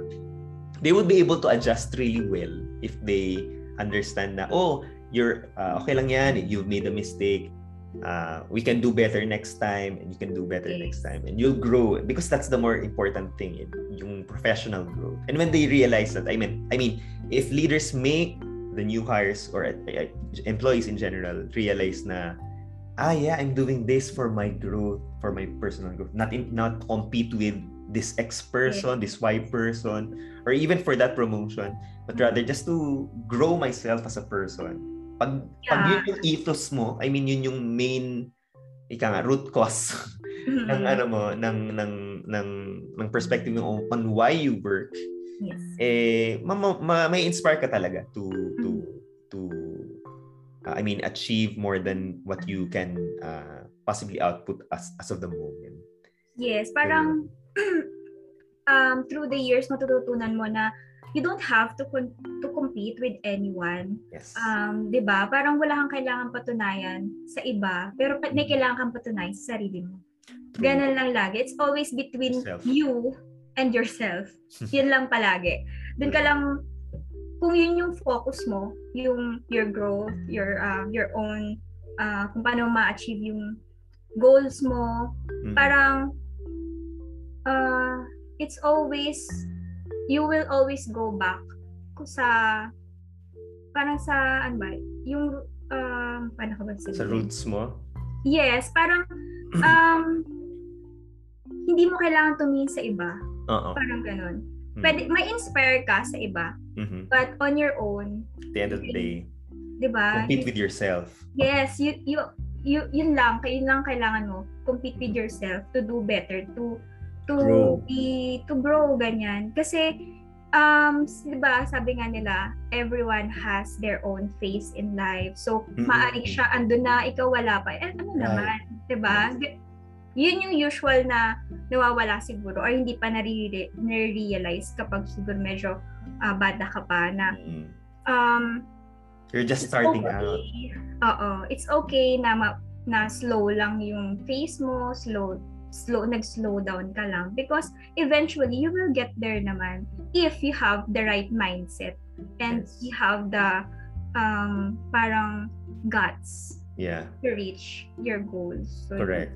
they would be able to adjust really well if they understand na, oh, you're, uh, okay lang yan, you've made a mistake, uh, we can do better next time and you can do better Yes. next time and you'll grow because that's the more important thing yung professional growth and when they realize that i mean i mean if leaders make the new hires or uh, uh, employees in general realize na ah yeah i'm doing this for my growth for my personal growth not in, not compete with this X person, this Y person, or even for that promotion, but rather just to grow myself as a person. Pag, pag Yeah. yun yung ethos mo, I mean, yun yung main, ika nga, root cause Mhm. <laughs> ng ano mo, ng, ng, ng, ng perspective mo on why you work, Yes. eh, ma, ma, ma- may inspire ka talaga to, to, to, uh, I mean, achieve more than what you can uh, possibly output as, as of the moment. Yes, parang <clears throat> um, through the years matututunan mo na you don't have to con- to compete with anyone. Yes. Um, 'di ba? Parang wala kang kailangan patunayan sa iba, pero may kailangan kang patunayan sa sarili mo. True. Ganun lang lagi. It's always between Self. you and yourself. <laughs> Yun lang palagi. Doon ka lang kung yun yung focus mo, yung your growth, your uh, your own uh, kung paano ma-achieve yung goals mo, Mhm. parang uh, it's always you will always go back sa parang sa ano ba yung um paano ka ba sa sabihin? roots mo. yes parang um hindi mo kailangan tumingin sa iba Oo. parang ganun. Pwede may inspire ka sa iba Mhm. but on your own At the end of the day, 'di ba compete with yourself. yes you you you yun lang yun lang kailangan mo compete with yourself to do better to to Grow. be to grow ganyan kasi um 'di ba sabi nga nila everyone has their own phase in life so Mm-mm. maaring siya andun na ikaw wala pa eh ano Right. naman 'di ba yun yung usual na nawawala siguro or hindi pa nare- nare-realize kapag siguro medyo ah, bata ka pa na Mhm. um You're just starting okay. out. Oo. It's okay na ma- na slow lang yung pace mo, slow slow nag-slow down ka lang because eventually you will get there naman if you have the right mindset and Yes. you have the um parang guts Yeah, to reach your goals. So, correct.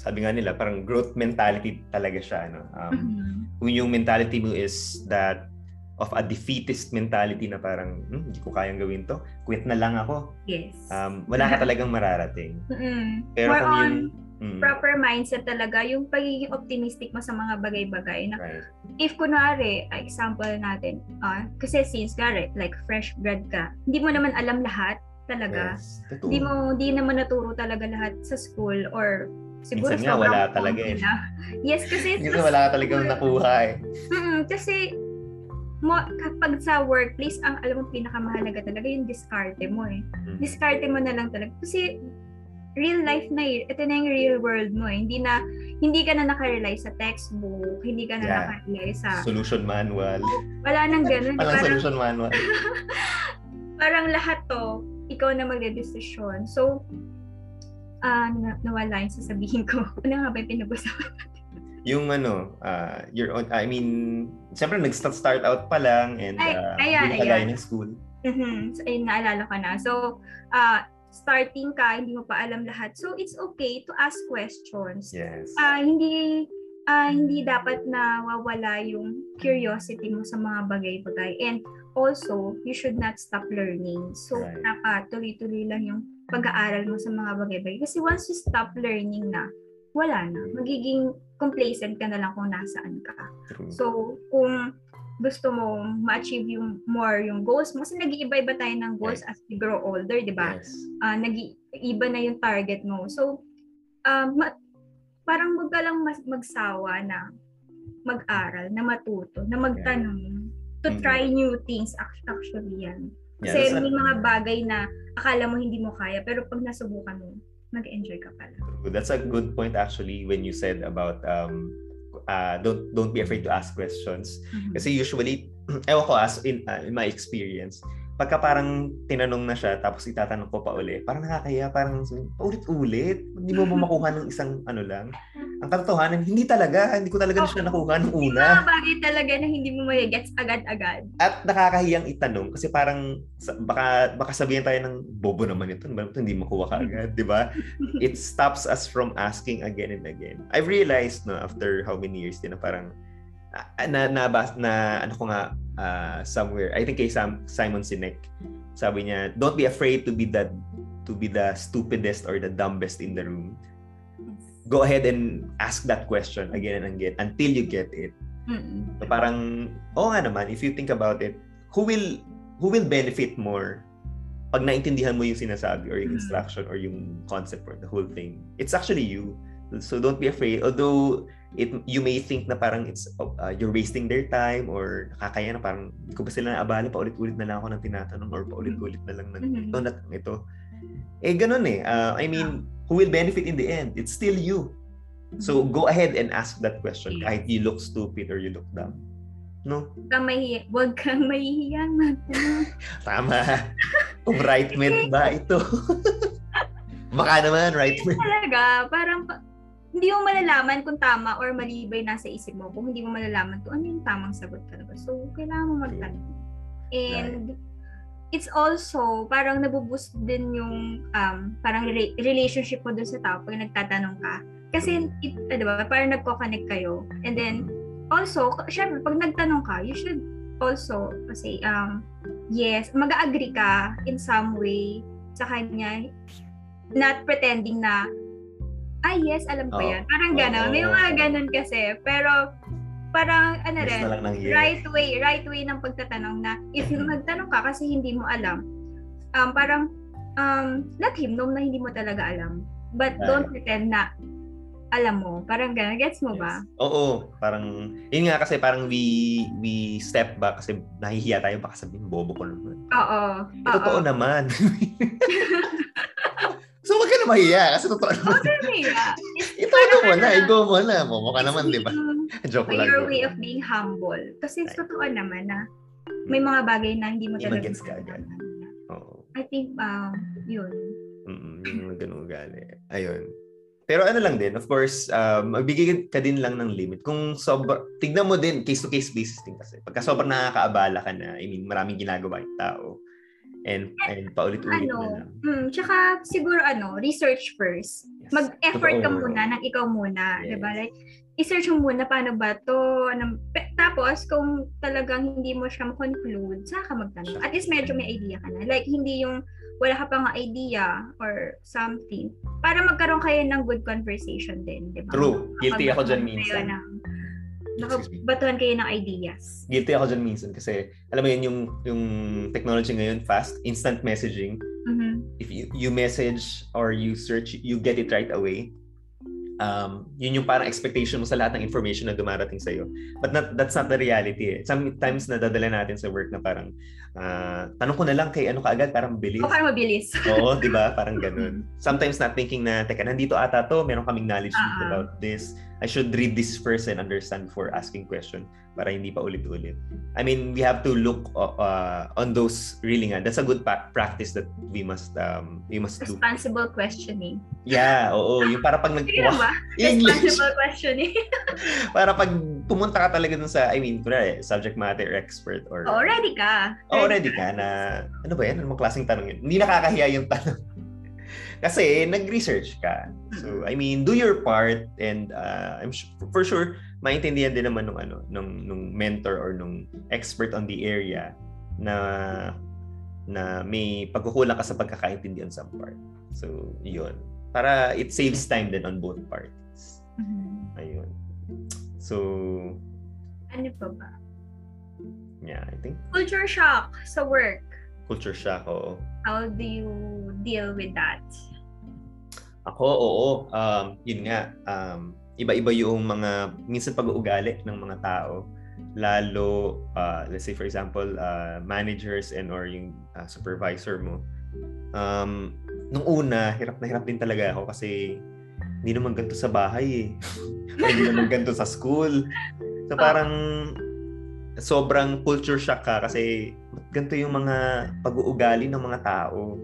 Sabi nga nila, parang growth mentality talaga siya. Ano? Um, Mhm. Kung yung mentality mo is that of a defeatist mentality na parang, hmm, hindi ko kayang gawin to, quit na lang ako. Yes. Um, wala ka talagang mararating. Mm-mm. Pero More kung on yung... Mm, proper mindset talaga, yung pagiging optimistic mo sa mga bagay-bagay na right. if kunwari, example natin, ah, kasi since gari, like fresh grad ka, hindi mo naman alam lahat talaga. Yes. Totoo. Hindi mo, hindi naman naturo talaga lahat sa school or siguro Minsan nga, wala talaga eh. na. Yes, kasi Kasi wala ka talagang nakuha eh. Mm, kasi mo kapag sa workplace ang alam mo pinakamahalaga talaga yung diskarte mo eh. Mm. Diskarte mo na lang talaga kasi real life na eh. Ito na yung real world mo eh. Hindi na hindi ka na nakarely sa textbook, hindi ka na Yeah. nakarely sa Solution manual. wala nang ganun. Walang Parang, solution manual. <laughs> parang lahat to, ikaw na magde-decision. So, ah na, nawala yung sasabihin ko. <laughs> Ano nga ba yung pinag-usapan? yung ano, uh, your own, I mean, siyempre nag-start start out pa lang and Ay, uh, ayan, hindi ka gaya ayan. ng school. Mhm. So, ayun, naalala ko na. So, ah starting ka, hindi mo pa alam lahat. So, it's okay to ask questions. Yes. Ah, hindi ah, hindi dapat na wawala yung curiosity mo sa mga bagay-bagay. And also, you should not stop learning. So, Right. dapat tuloy-tuloy lang yung pag-aaral mo sa mga bagay-bagay. Kasi once you stop learning na, wala na. Magiging complacent ka na lang kung nasaan ka. True. So, kung gusto mo ma-achieve yung more yung goals mo, kasi nag-iiba-iba tayo ng goals as we grow older, di ba? yes. Ah, nag-iiba na yung target mo. So, um, ma- parang wag ka lang mas- magsawa na mag-aral, na matuto, na magtanong, to Mhm. try new things act- actually yan. Yeah, Kasi that's may mga bagay na akala mo hindi mo kaya, pero pag nasubukan mo, mag-enjoy ka pala. That's a good point actually when you said about um uh, don't don't be afraid to ask questions. Mhm. Kasi usually, <clears throat> ewan ko as in, uh, in my experience, pagka parang tinanong na siya, tapos itatanong ko pa uli, parang nakakaya, parang paulit-ulit. Hindi mo ba makuha ng isang ano lang? Ang katotohanan, hindi talaga. Hindi ko talaga oh, siya nakuha ng una. Mga bagay talaga na hindi mo magigets agad-agad. At nakakahiyang itanong kasi parang baka, baka sabihin tayo ng bobo naman ito. Ito hindi makuha ka agad, di ba? <laughs> It stops us from asking again and again. I've realized no, after how many years din na parang na na, na, na ano ko nga uh, somewhere I think kay Sam, Simon Sinek sabi niya don't be afraid to be the to be the stupidest or the dumbest in the room go ahead and ask that question again and again until you get it. So parang oh nga naman if you think about it who will who will benefit more pag naintindihan mo yung sinasabi or yung instruction or yung concept or the whole thing? It's actually you. So don't be afraid. Although it you may think na parang it's uh, you're wasting their time or nakakaya na parang hindi ko ba sila naabala pa ulit-ulit na lang ako ng tinatanong or paulit-ulit na lang ng mm-hmm. ito na ito. Eh ganun eh. Uh, I mean who will benefit in the end. It's still you. So mm-hmm. go ahead and ask that question. Kahit you look stupid or you look dumb. No? Kang may wag kang mahihiyang <laughs> tama. Kung right mate ba ito? <laughs> Baka naman right mate talaga parang hindi mo malalaman kung tama or mali ba yung nasa isip mo. Kung hindi mo malalaman kung ano yung tamang sagot talaga. So, kailangan mo magtanong. And right. It's also parang nabuboost din yung um, parang re- relationship mo dun sa tao pag nagtatanong ka. Kasi, it, uh, di ba, parang nagko-connect kayo. And then, also, syempre, pag nagtanong ka, you should also say, um, yes, mag-agree ka in some way sa kanya, not pretending na ah yes, alam ko oh. yan. Parang gano'n. Oh. May mga gano'n kasi. Pero parang ano rin, yes. right way, right way ng pagtatanong na if yung nagtanong ka kasi hindi mo alam, um, parang um, let him know na hindi mo talaga alam. But right. don't pretend na alam mo. Parang gano'n. Gets mo yes. ba? Oo. Parang, yun nga kasi parang we we step back kasi nahihiya tayo baka sabihin bobo ko naman. Oo. Eh, totoo naman. <laughs> So, wag ka na mahiya kasi totoo naman. Wag ka na <laughs> ano mo na, ego mo na. Momo ka naman, di ba? <laughs> Joke lang. Your way of being humble. Kasi Ay. totoo naman na may mga bagay na hindi mo talaga. Hindi ka agad. Oo. I think, um, yun. Mm-mm, yung ganun ugali. Ayun. Pero ano lang din, of course, um, magbigay ka din lang ng limit. Kung sobra, tignan mo din, case-to-case basis din kasi. Pagka sobrang nakakaabala ka na, I mean, maraming ginagawa yung tao, and and paulit-ulit ano, na lang. Hmm, tsaka siguro ano, research first. Yes. Mag-effort ka muna nang ikaw muna, yes. 'di ba? Like i-search mo muna paano ba to. Ano, tapos kung talagang hindi mo siya ma-conclude, saka magtanong. At least medyo may idea ka na. Like hindi yung wala ka pang idea or something. Para magkaroon kayo ng good conversation din, di ba? True. Guilty ako dyan minsan. Ng, nakabatuhan kayo ng ideas. Guilty ako dyan minsan kasi alam mo yun yung yung technology ngayon fast, instant messaging. Mm-hmm. If you, you message or you search, you get it right away. Um, yun yung parang expectation mo sa lahat ng information na dumarating sa iyo. But not, that's not the reality. Eh. Sometimes nadadala natin sa work na parang uh, tanong ko na lang kay ano kaagad, parang bilis. O parang mabilis. <laughs> Oo, di ba? Parang <laughs> ganun. Sometimes not thinking na, teka, nandito ata to, meron kaming knowledge uh-huh. about this I should read this first and understand before asking question para hindi pa ulit-ulit. I mean, we have to look uh, on those really nga. That's a good pa- practice that we must um we must do. Responsible questioning. Yeah, oo, yung para pag nag ba? Responsible questioning. <laughs> para pag pumunta ka talaga dun sa I mean, kunwari, subject matter expert or oh, ready ka. Oh, ready ka na ano ba yan? Ano klaseng tanong yun? Hindi nakakahiya yung tanong. <laughs> Kasi nag-research ka. So, I mean, do your part and uh, I'm sure, for sure maintindihan din naman nung ano, nung nung mentor or nung expert on the area na na may pagkukulang ka sa pagkakaintindihan sa part. So, yun. Para it saves time din on both parties. Mm-hmm. Ayun. So, ano pa ba? Yeah, I think. Culture shock sa work. Culture shock, oo. How do you deal with that? Ako, oo. Um, yun nga, um, iba-iba yung mga, minsan pag-uugali ng mga tao. Lalo, uh, let's say for example, uh, managers and or yung uh, supervisor mo. Um, nung una, hirap na hirap din talaga ako kasi hindi naman ganito sa bahay eh. hindi naman ganito sa school. So parang sobrang culture shock ka kasi ganito yung mga pag-uugali ng mga tao.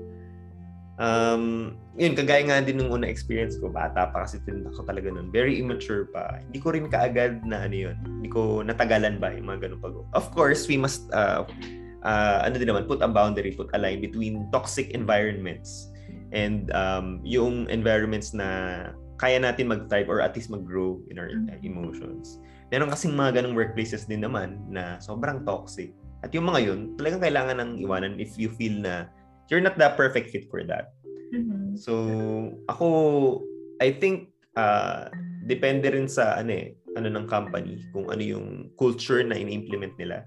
Um, yun, kagaya nga din ng una experience ko, bata pa kasi din ako talaga nun. Very immature pa. Hindi ko rin kaagad na ano yun. Hindi ko natagalan ba yung mga ganun pag Of course, we must, uh, uh, ano din naman, put a boundary, put a line between toxic environments and um, yung environments na kaya natin mag-thrive or at least mag-grow in our uh, emotions. Meron kasing mga ganong workplaces din naman na sobrang toxic. At yung mga yun, talagang kailangan ng iwanan if you feel na you're not the perfect fit for that. Mhm. So, ako, I think, uh, depende rin sa, ano eh, ano ng company, kung ano yung culture na in-implement nila.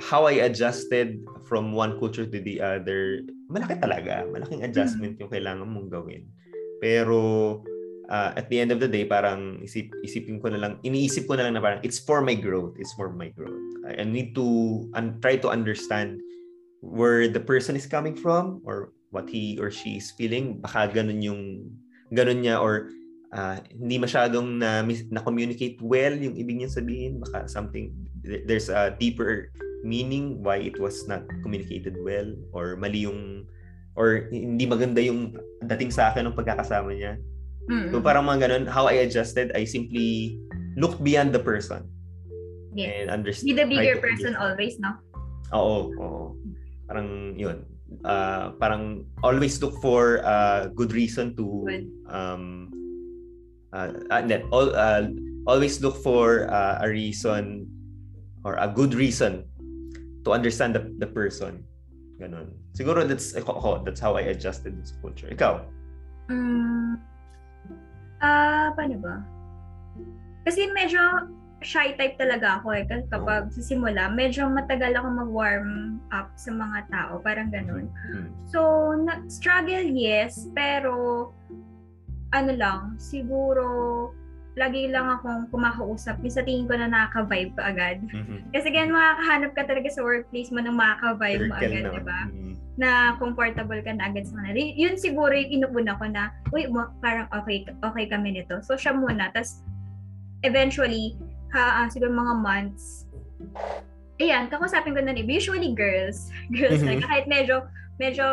How I adjusted from one culture to the other, malaki talaga. Malaking adjustment yung kailangan mong gawin. Pero, uh, at the end of the day, parang isip, isipin ko na lang, iniisip ko na lang na parang, it's for my growth. It's for my growth. I need to un- try to understand where the person is coming from or what he or she is feeling. Baka ganun yung, ganun niya or uh, hindi masyadong na, na-communicate well yung ibig niya sabihin. Baka something, there's a deeper meaning why it was not communicated well or mali yung or hindi maganda yung dating sa akin ng pagkakasama niya. Mm-mm. So parang mga ganun, how I adjusted, I simply looked beyond the person Yes. and understand. Be the bigger person always, no? Oo, oo. Parang yun. Uh, parang always look for a good reason to Good. um uh, uh, hindi, all, uh, always look for uh, a reason or a good reason to understand the, the person. Ganon. Siguro that's ako, ako, that's how I adjusted this culture. Ikaw? Mm. Ah, paano ba? Kasi medyo shy type talaga ako eh. Kasi kapag sa simula, medyo matagal ako mag-warm up sa mga tao. Parang ganun. Hmm. So, na- struggle, yes. Pero, ano lang, siguro, lagi lang akong kumakausap. Yung sa tingin ko na nakaka-vibe ka agad. Mhm. Kasi ganyan, makakahanap ka talaga sa workplace mo ng makaka-vibe mo agad, naman. diba? Mhm. na comfortable ka na agad sa kanila. Yun siguro yung inuuna ko na, uy, parang okay, okay kami nito. So, siya muna. Tapos, eventually, ha, ah, siguro mga months, ayan, kakusapin ko na ni Usually girls. <laughs> Girls Mhm. like, kahit medyo, medyo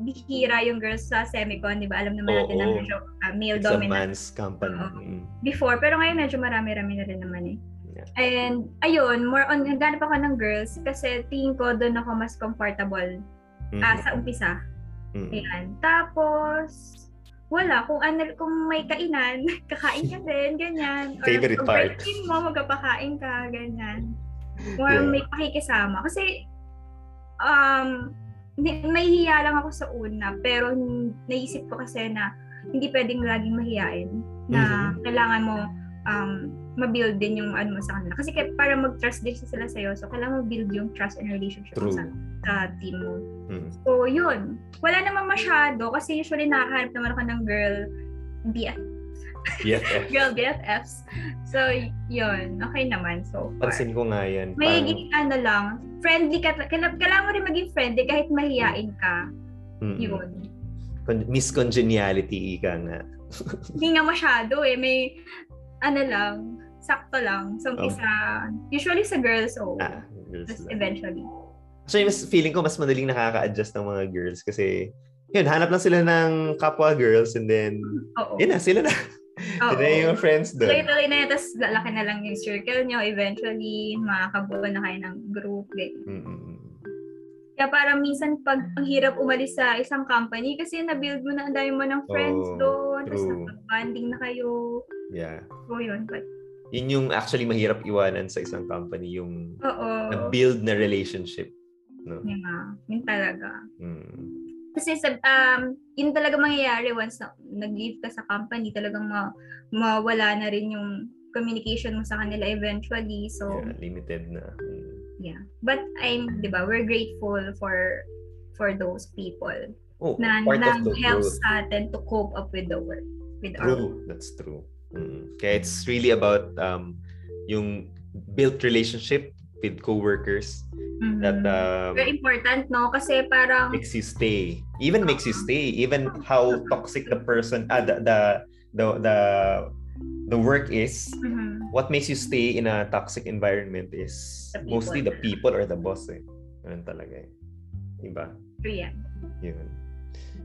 bihira yung girls sa semicon, di ba? Alam naman natin na Oo. medyo ah, male It's a dominant man's company. Oo. Mm. before. Pero ngayon medyo marami-rami na rin naman eh. Yeah. And ayun, more on, naghanap ako ng girls kasi tingin ko doon ako mas comfortable Mhm. ah, sa umpisa. Mhm. Ayan. Tapos, wala. Kung ano, kung may kainan, <laughs> kakain ka din, ganyan. Or Favorite kung part. birthday mo, magpapakain ka, ganyan. Or Yeah. may pakikisama. Kasi, um, ni- may hiya lang ako sa una, pero naisip ko kasi na hindi pwedeng laging mahiyain na Mhm. kailangan mo um, ma-build din yung ano mo sa kanila. Kasi kaya para mag-trust din sila sa'yo, so kailangan ma-build yung trust and relationship mo True. sa, sa team mo. Mhm. So, yun. Wala naman masyado kasi usually nakakahanap naman ako ng girl BF, BFF. girl BFFs. So, yun. Okay naman so far. Pansin ko nga yan. May Parang- ano lang, friendly ka. Kailangan, mo rin maging friendly kahit mahiyain ka. Mm-mm. Yun. Con- miscongeniality ika nga. <laughs> Hindi nga masyado eh. May, ano lang, sakto lang. So, umpisa, usually sa girls, oh. Ah, girls lang. eventually. So, mas feeling ko mas madaling nakaka-adjust ng mga girls kasi yun, hanap lang sila ng kapwa girls and then Oo. yun na, sila na. Na yung friends doon. Tuloy-tuloy na yun, tapos lalaki na lang yung circle nyo. Eventually, makakabuo na kayo ng group. ganyan. Mm-mm. Kaya parang minsan pag ang hirap umalis sa isang company kasi na-build mo na ang dami mo ng friends Oh, doon. Tapos true. nakapag-banding na kayo. Yeah. So, yun. But, Yun yung actually mahirap iwanan sa isang company, yung oo. na-build na relationship. No? Nga. Yun talaga. Mm. Kasi sa, um, yun talaga mangyayari once na nag-leave ka sa company, talagang ma mawala na rin yung communication mo sa kanila eventually. So, Yeah, limited na. Yeah. But I'm, di ba, we're grateful for for those people Oh, na, part na of the helps growth. natin to cope up with the work. With our True. That's true. Mm. Kaya it's really about um, yung built relationship with coworkers Mhm. that um, Very important, no? Kasi parang, makes you stay. Even makes you stay. Even how toxic the person, ah, the, the, the, the, the work is, mhm, what makes you stay in a toxic environment is The mostly the people or the boss eh. Ganun talaga eh. Diba? Yan. Yun.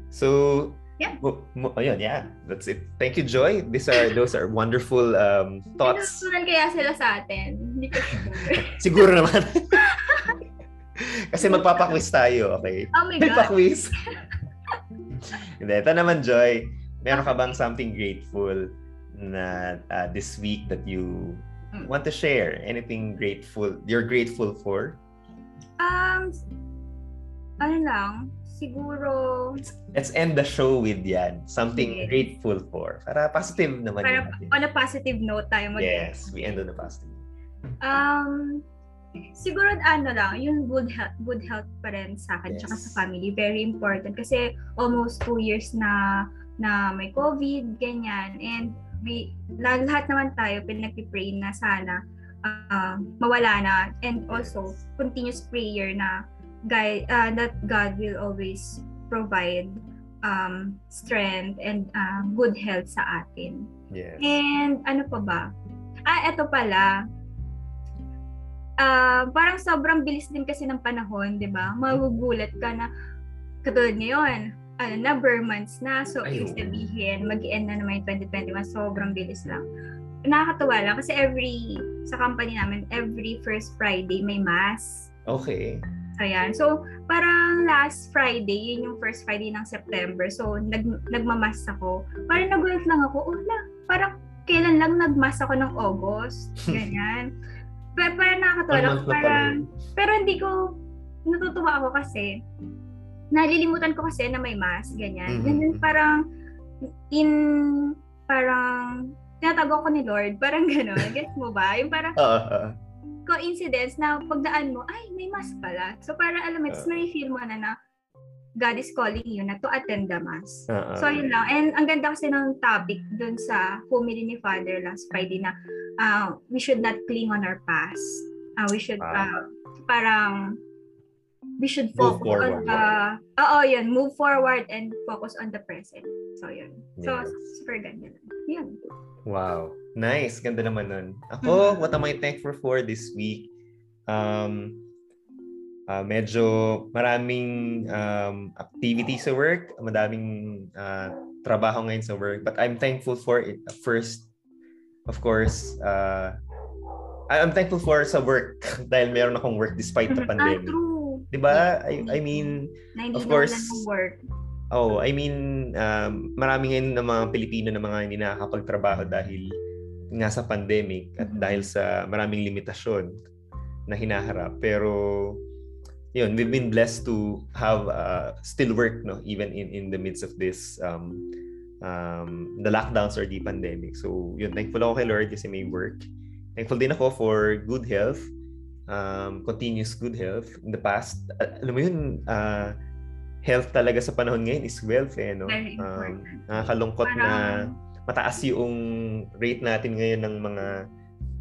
So, Yeah. Mo, mo, ayun, yeah. That's it. Thank you, Joy. These are those are wonderful um, thoughts. Pinusunan kaya sila sa atin. Hindi ko. <laughs> Siguro naman. <laughs> Kasi magpapaquiz tayo, okay? oh my God. Magpaquiz. <laughs> Hindi, ito naman, Joy. Meron ka bang something grateful na uh, this week that you Mm. want to share? Anything grateful, you're grateful for? Um, ano lang, siguro, Let's end the show with yan. Something Yes. grateful for. Para positive naman para yun on a positive note tayo mag Yes, we end on a positive. Um, siguro ano lang, yung good health, good health pa rin sa akin, tsaka Yes. sa family, very important. Kasi almost two years na na may COVID, ganyan. And we, lahat, naman tayo pinag-pray na sana uh, mawala na. And also, continuous prayer na guy, uh, that God will always provide um, strength and uh, good health sa atin. Yes. And ano pa ba? Ah, eto pala. Ah, parang sobrang bilis din kasi ng panahon, 'di ba? Magugulat ka na katulad ngayon, ano na, bare months na. So, Ay, ibig sabihin, mag-end na naman yung 2021. Sobrang bilis lang. Nakakatuwa lang kasi every, sa company namin, every first Friday may mass. Okay. Ayan. So, parang last Friday, yun yung first Friday ng September. So, nag, nagmamas ako. Parang nagulat lang ako, oh, la, parang kailan lang nagmas ako ng August. <laughs> Ganyan. Pero parang month na Parang, pero hindi ko, natutuwa ako kasi, nalilimutan ko kasi na may mass, ganyan. Mhm. And then parang, in, parang, tinatago ko ni Lord, parang gano'n. <laughs> Gets mo ba? Yung parang, oo. coincidence na pagdaan mo, ay, may mass pala. So, parang alam mo, Ah. uh, na-feel mo na na God is calling you na to attend the mass. Oo. So, yun lang. And ang ganda kasi ng topic dun sa homily ni Father last Friday na uh, we should not cling on our past. Uh, we should, Wow. uh, parang, we should Move focus forward. on the, oo, yun, move forward and focus on the present. So, yun. So, Yes. super ganda lang. Yun. Wow. Nice. Ganda naman nun. Ako, Mhm. what am I thankful for this week? Um, ah, medyo maraming um, activity sa work, madaming ah, trabaho ngayon sa work. But I'm thankful for it. First, of course, uh, I'm thankful for sa work <laughs> dahil meron akong work despite the Ah, pandemic. true. 'Di ba? I, I mean, Of course. work. Oh, I mean, um, marami ngayon ng mga Pilipino na mga hindi nakakapagtrabaho dahil nga sa pandemic at Mhm. dahil sa maraming limitasyon na hinaharap. Pero yun, we've been blessed to have uh, still work no even in in the midst of this um um the lockdowns or the pandemic. So, yun, thankful ako kay Lord kasi may work. Thankful din ako for good health. Um, continuous good health. In the past, uh, alam mo yun, uh, health talaga sa panahon ngayon is wealth eh, no? Um, nakakalungkot na mataas yung rate natin ngayon ng mga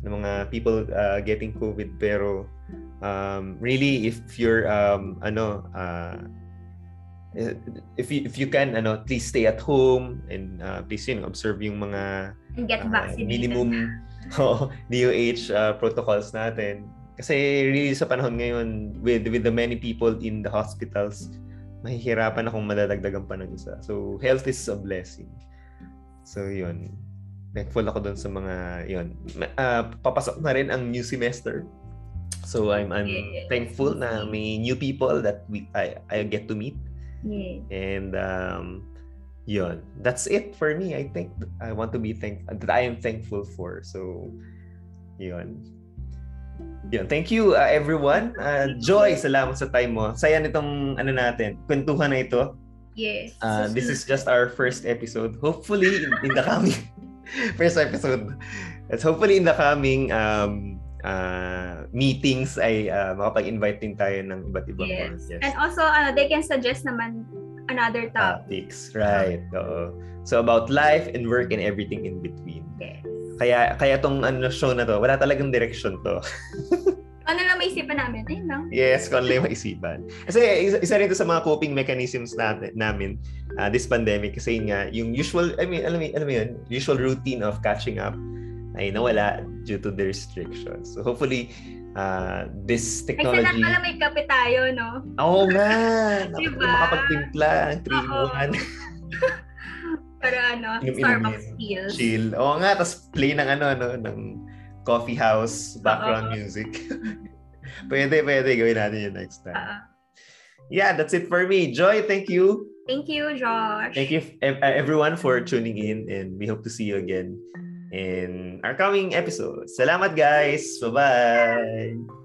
ng mga people uh, getting COVID pero um, really if you're um, ano uh, if you if you can ano please stay at home and uh, please know, observe yung mga And get uh, minimum <laughs> oh, DOH uh, protocols natin. Kasi really sa panahon ngayon with with the many people in the hospitals mahihirapan akong madadagdagan pa ng isa. So health is a blessing. So yun. Thankful ako doon sa mga yun. Uh, papasok na rin ang new semester so I'm I'm Yes. thankful na may new people that we I I get to meet. Yeah. and um yun. That's it for me. I think i want to be thank that i am thankful for. So yun. Yun. Thank you uh, everyone. Uh, joy salamat sa time mo. Saya nitong ano natin kwentuhan na ito. Yes. uh, this is just our first episode. Hopefully in, in the coming <laughs> first episode. It's hopefully in the coming um uh, meetings ay uh, makapag-invite din tayo ng iba't ibang Yes. mga guests. And also, ano, they can suggest naman another topic. topics. Right. Oo. So about life and work and everything in between. Yes. Kaya kaya tong ano show na to, wala talagang direction to. <laughs> Ano lang maisipan namin? Ayun lang. yes, kung ano lang maisipan. Kasi isa, isa rin to sa mga coping mechanisms natin namin uh, this pandemic kasi nga yung usual I mean alam mo alam mo yun, usual routine of catching up ay nawala due to the restrictions. So hopefully, uh, this Ay, technology... sana pala may kape tayo, no? Oo nga! <laughs> Diba? Makapagtimpla ang 3 in Oo. 1. <laughs> Para ano, Inom-inom Starbucks skills. Chill. Oo nga, tapos play ng ano, ano, ng coffee house background Oo. music. <laughs> pwede, pwede. Gawin natin yun next time. Ah, Yeah, that's it for me. Joy, thank you. thank you, Josh. Thank you ev- everyone for tuning in and we hope to see you again in our coming episodes. Salamat guys. Bye-bye.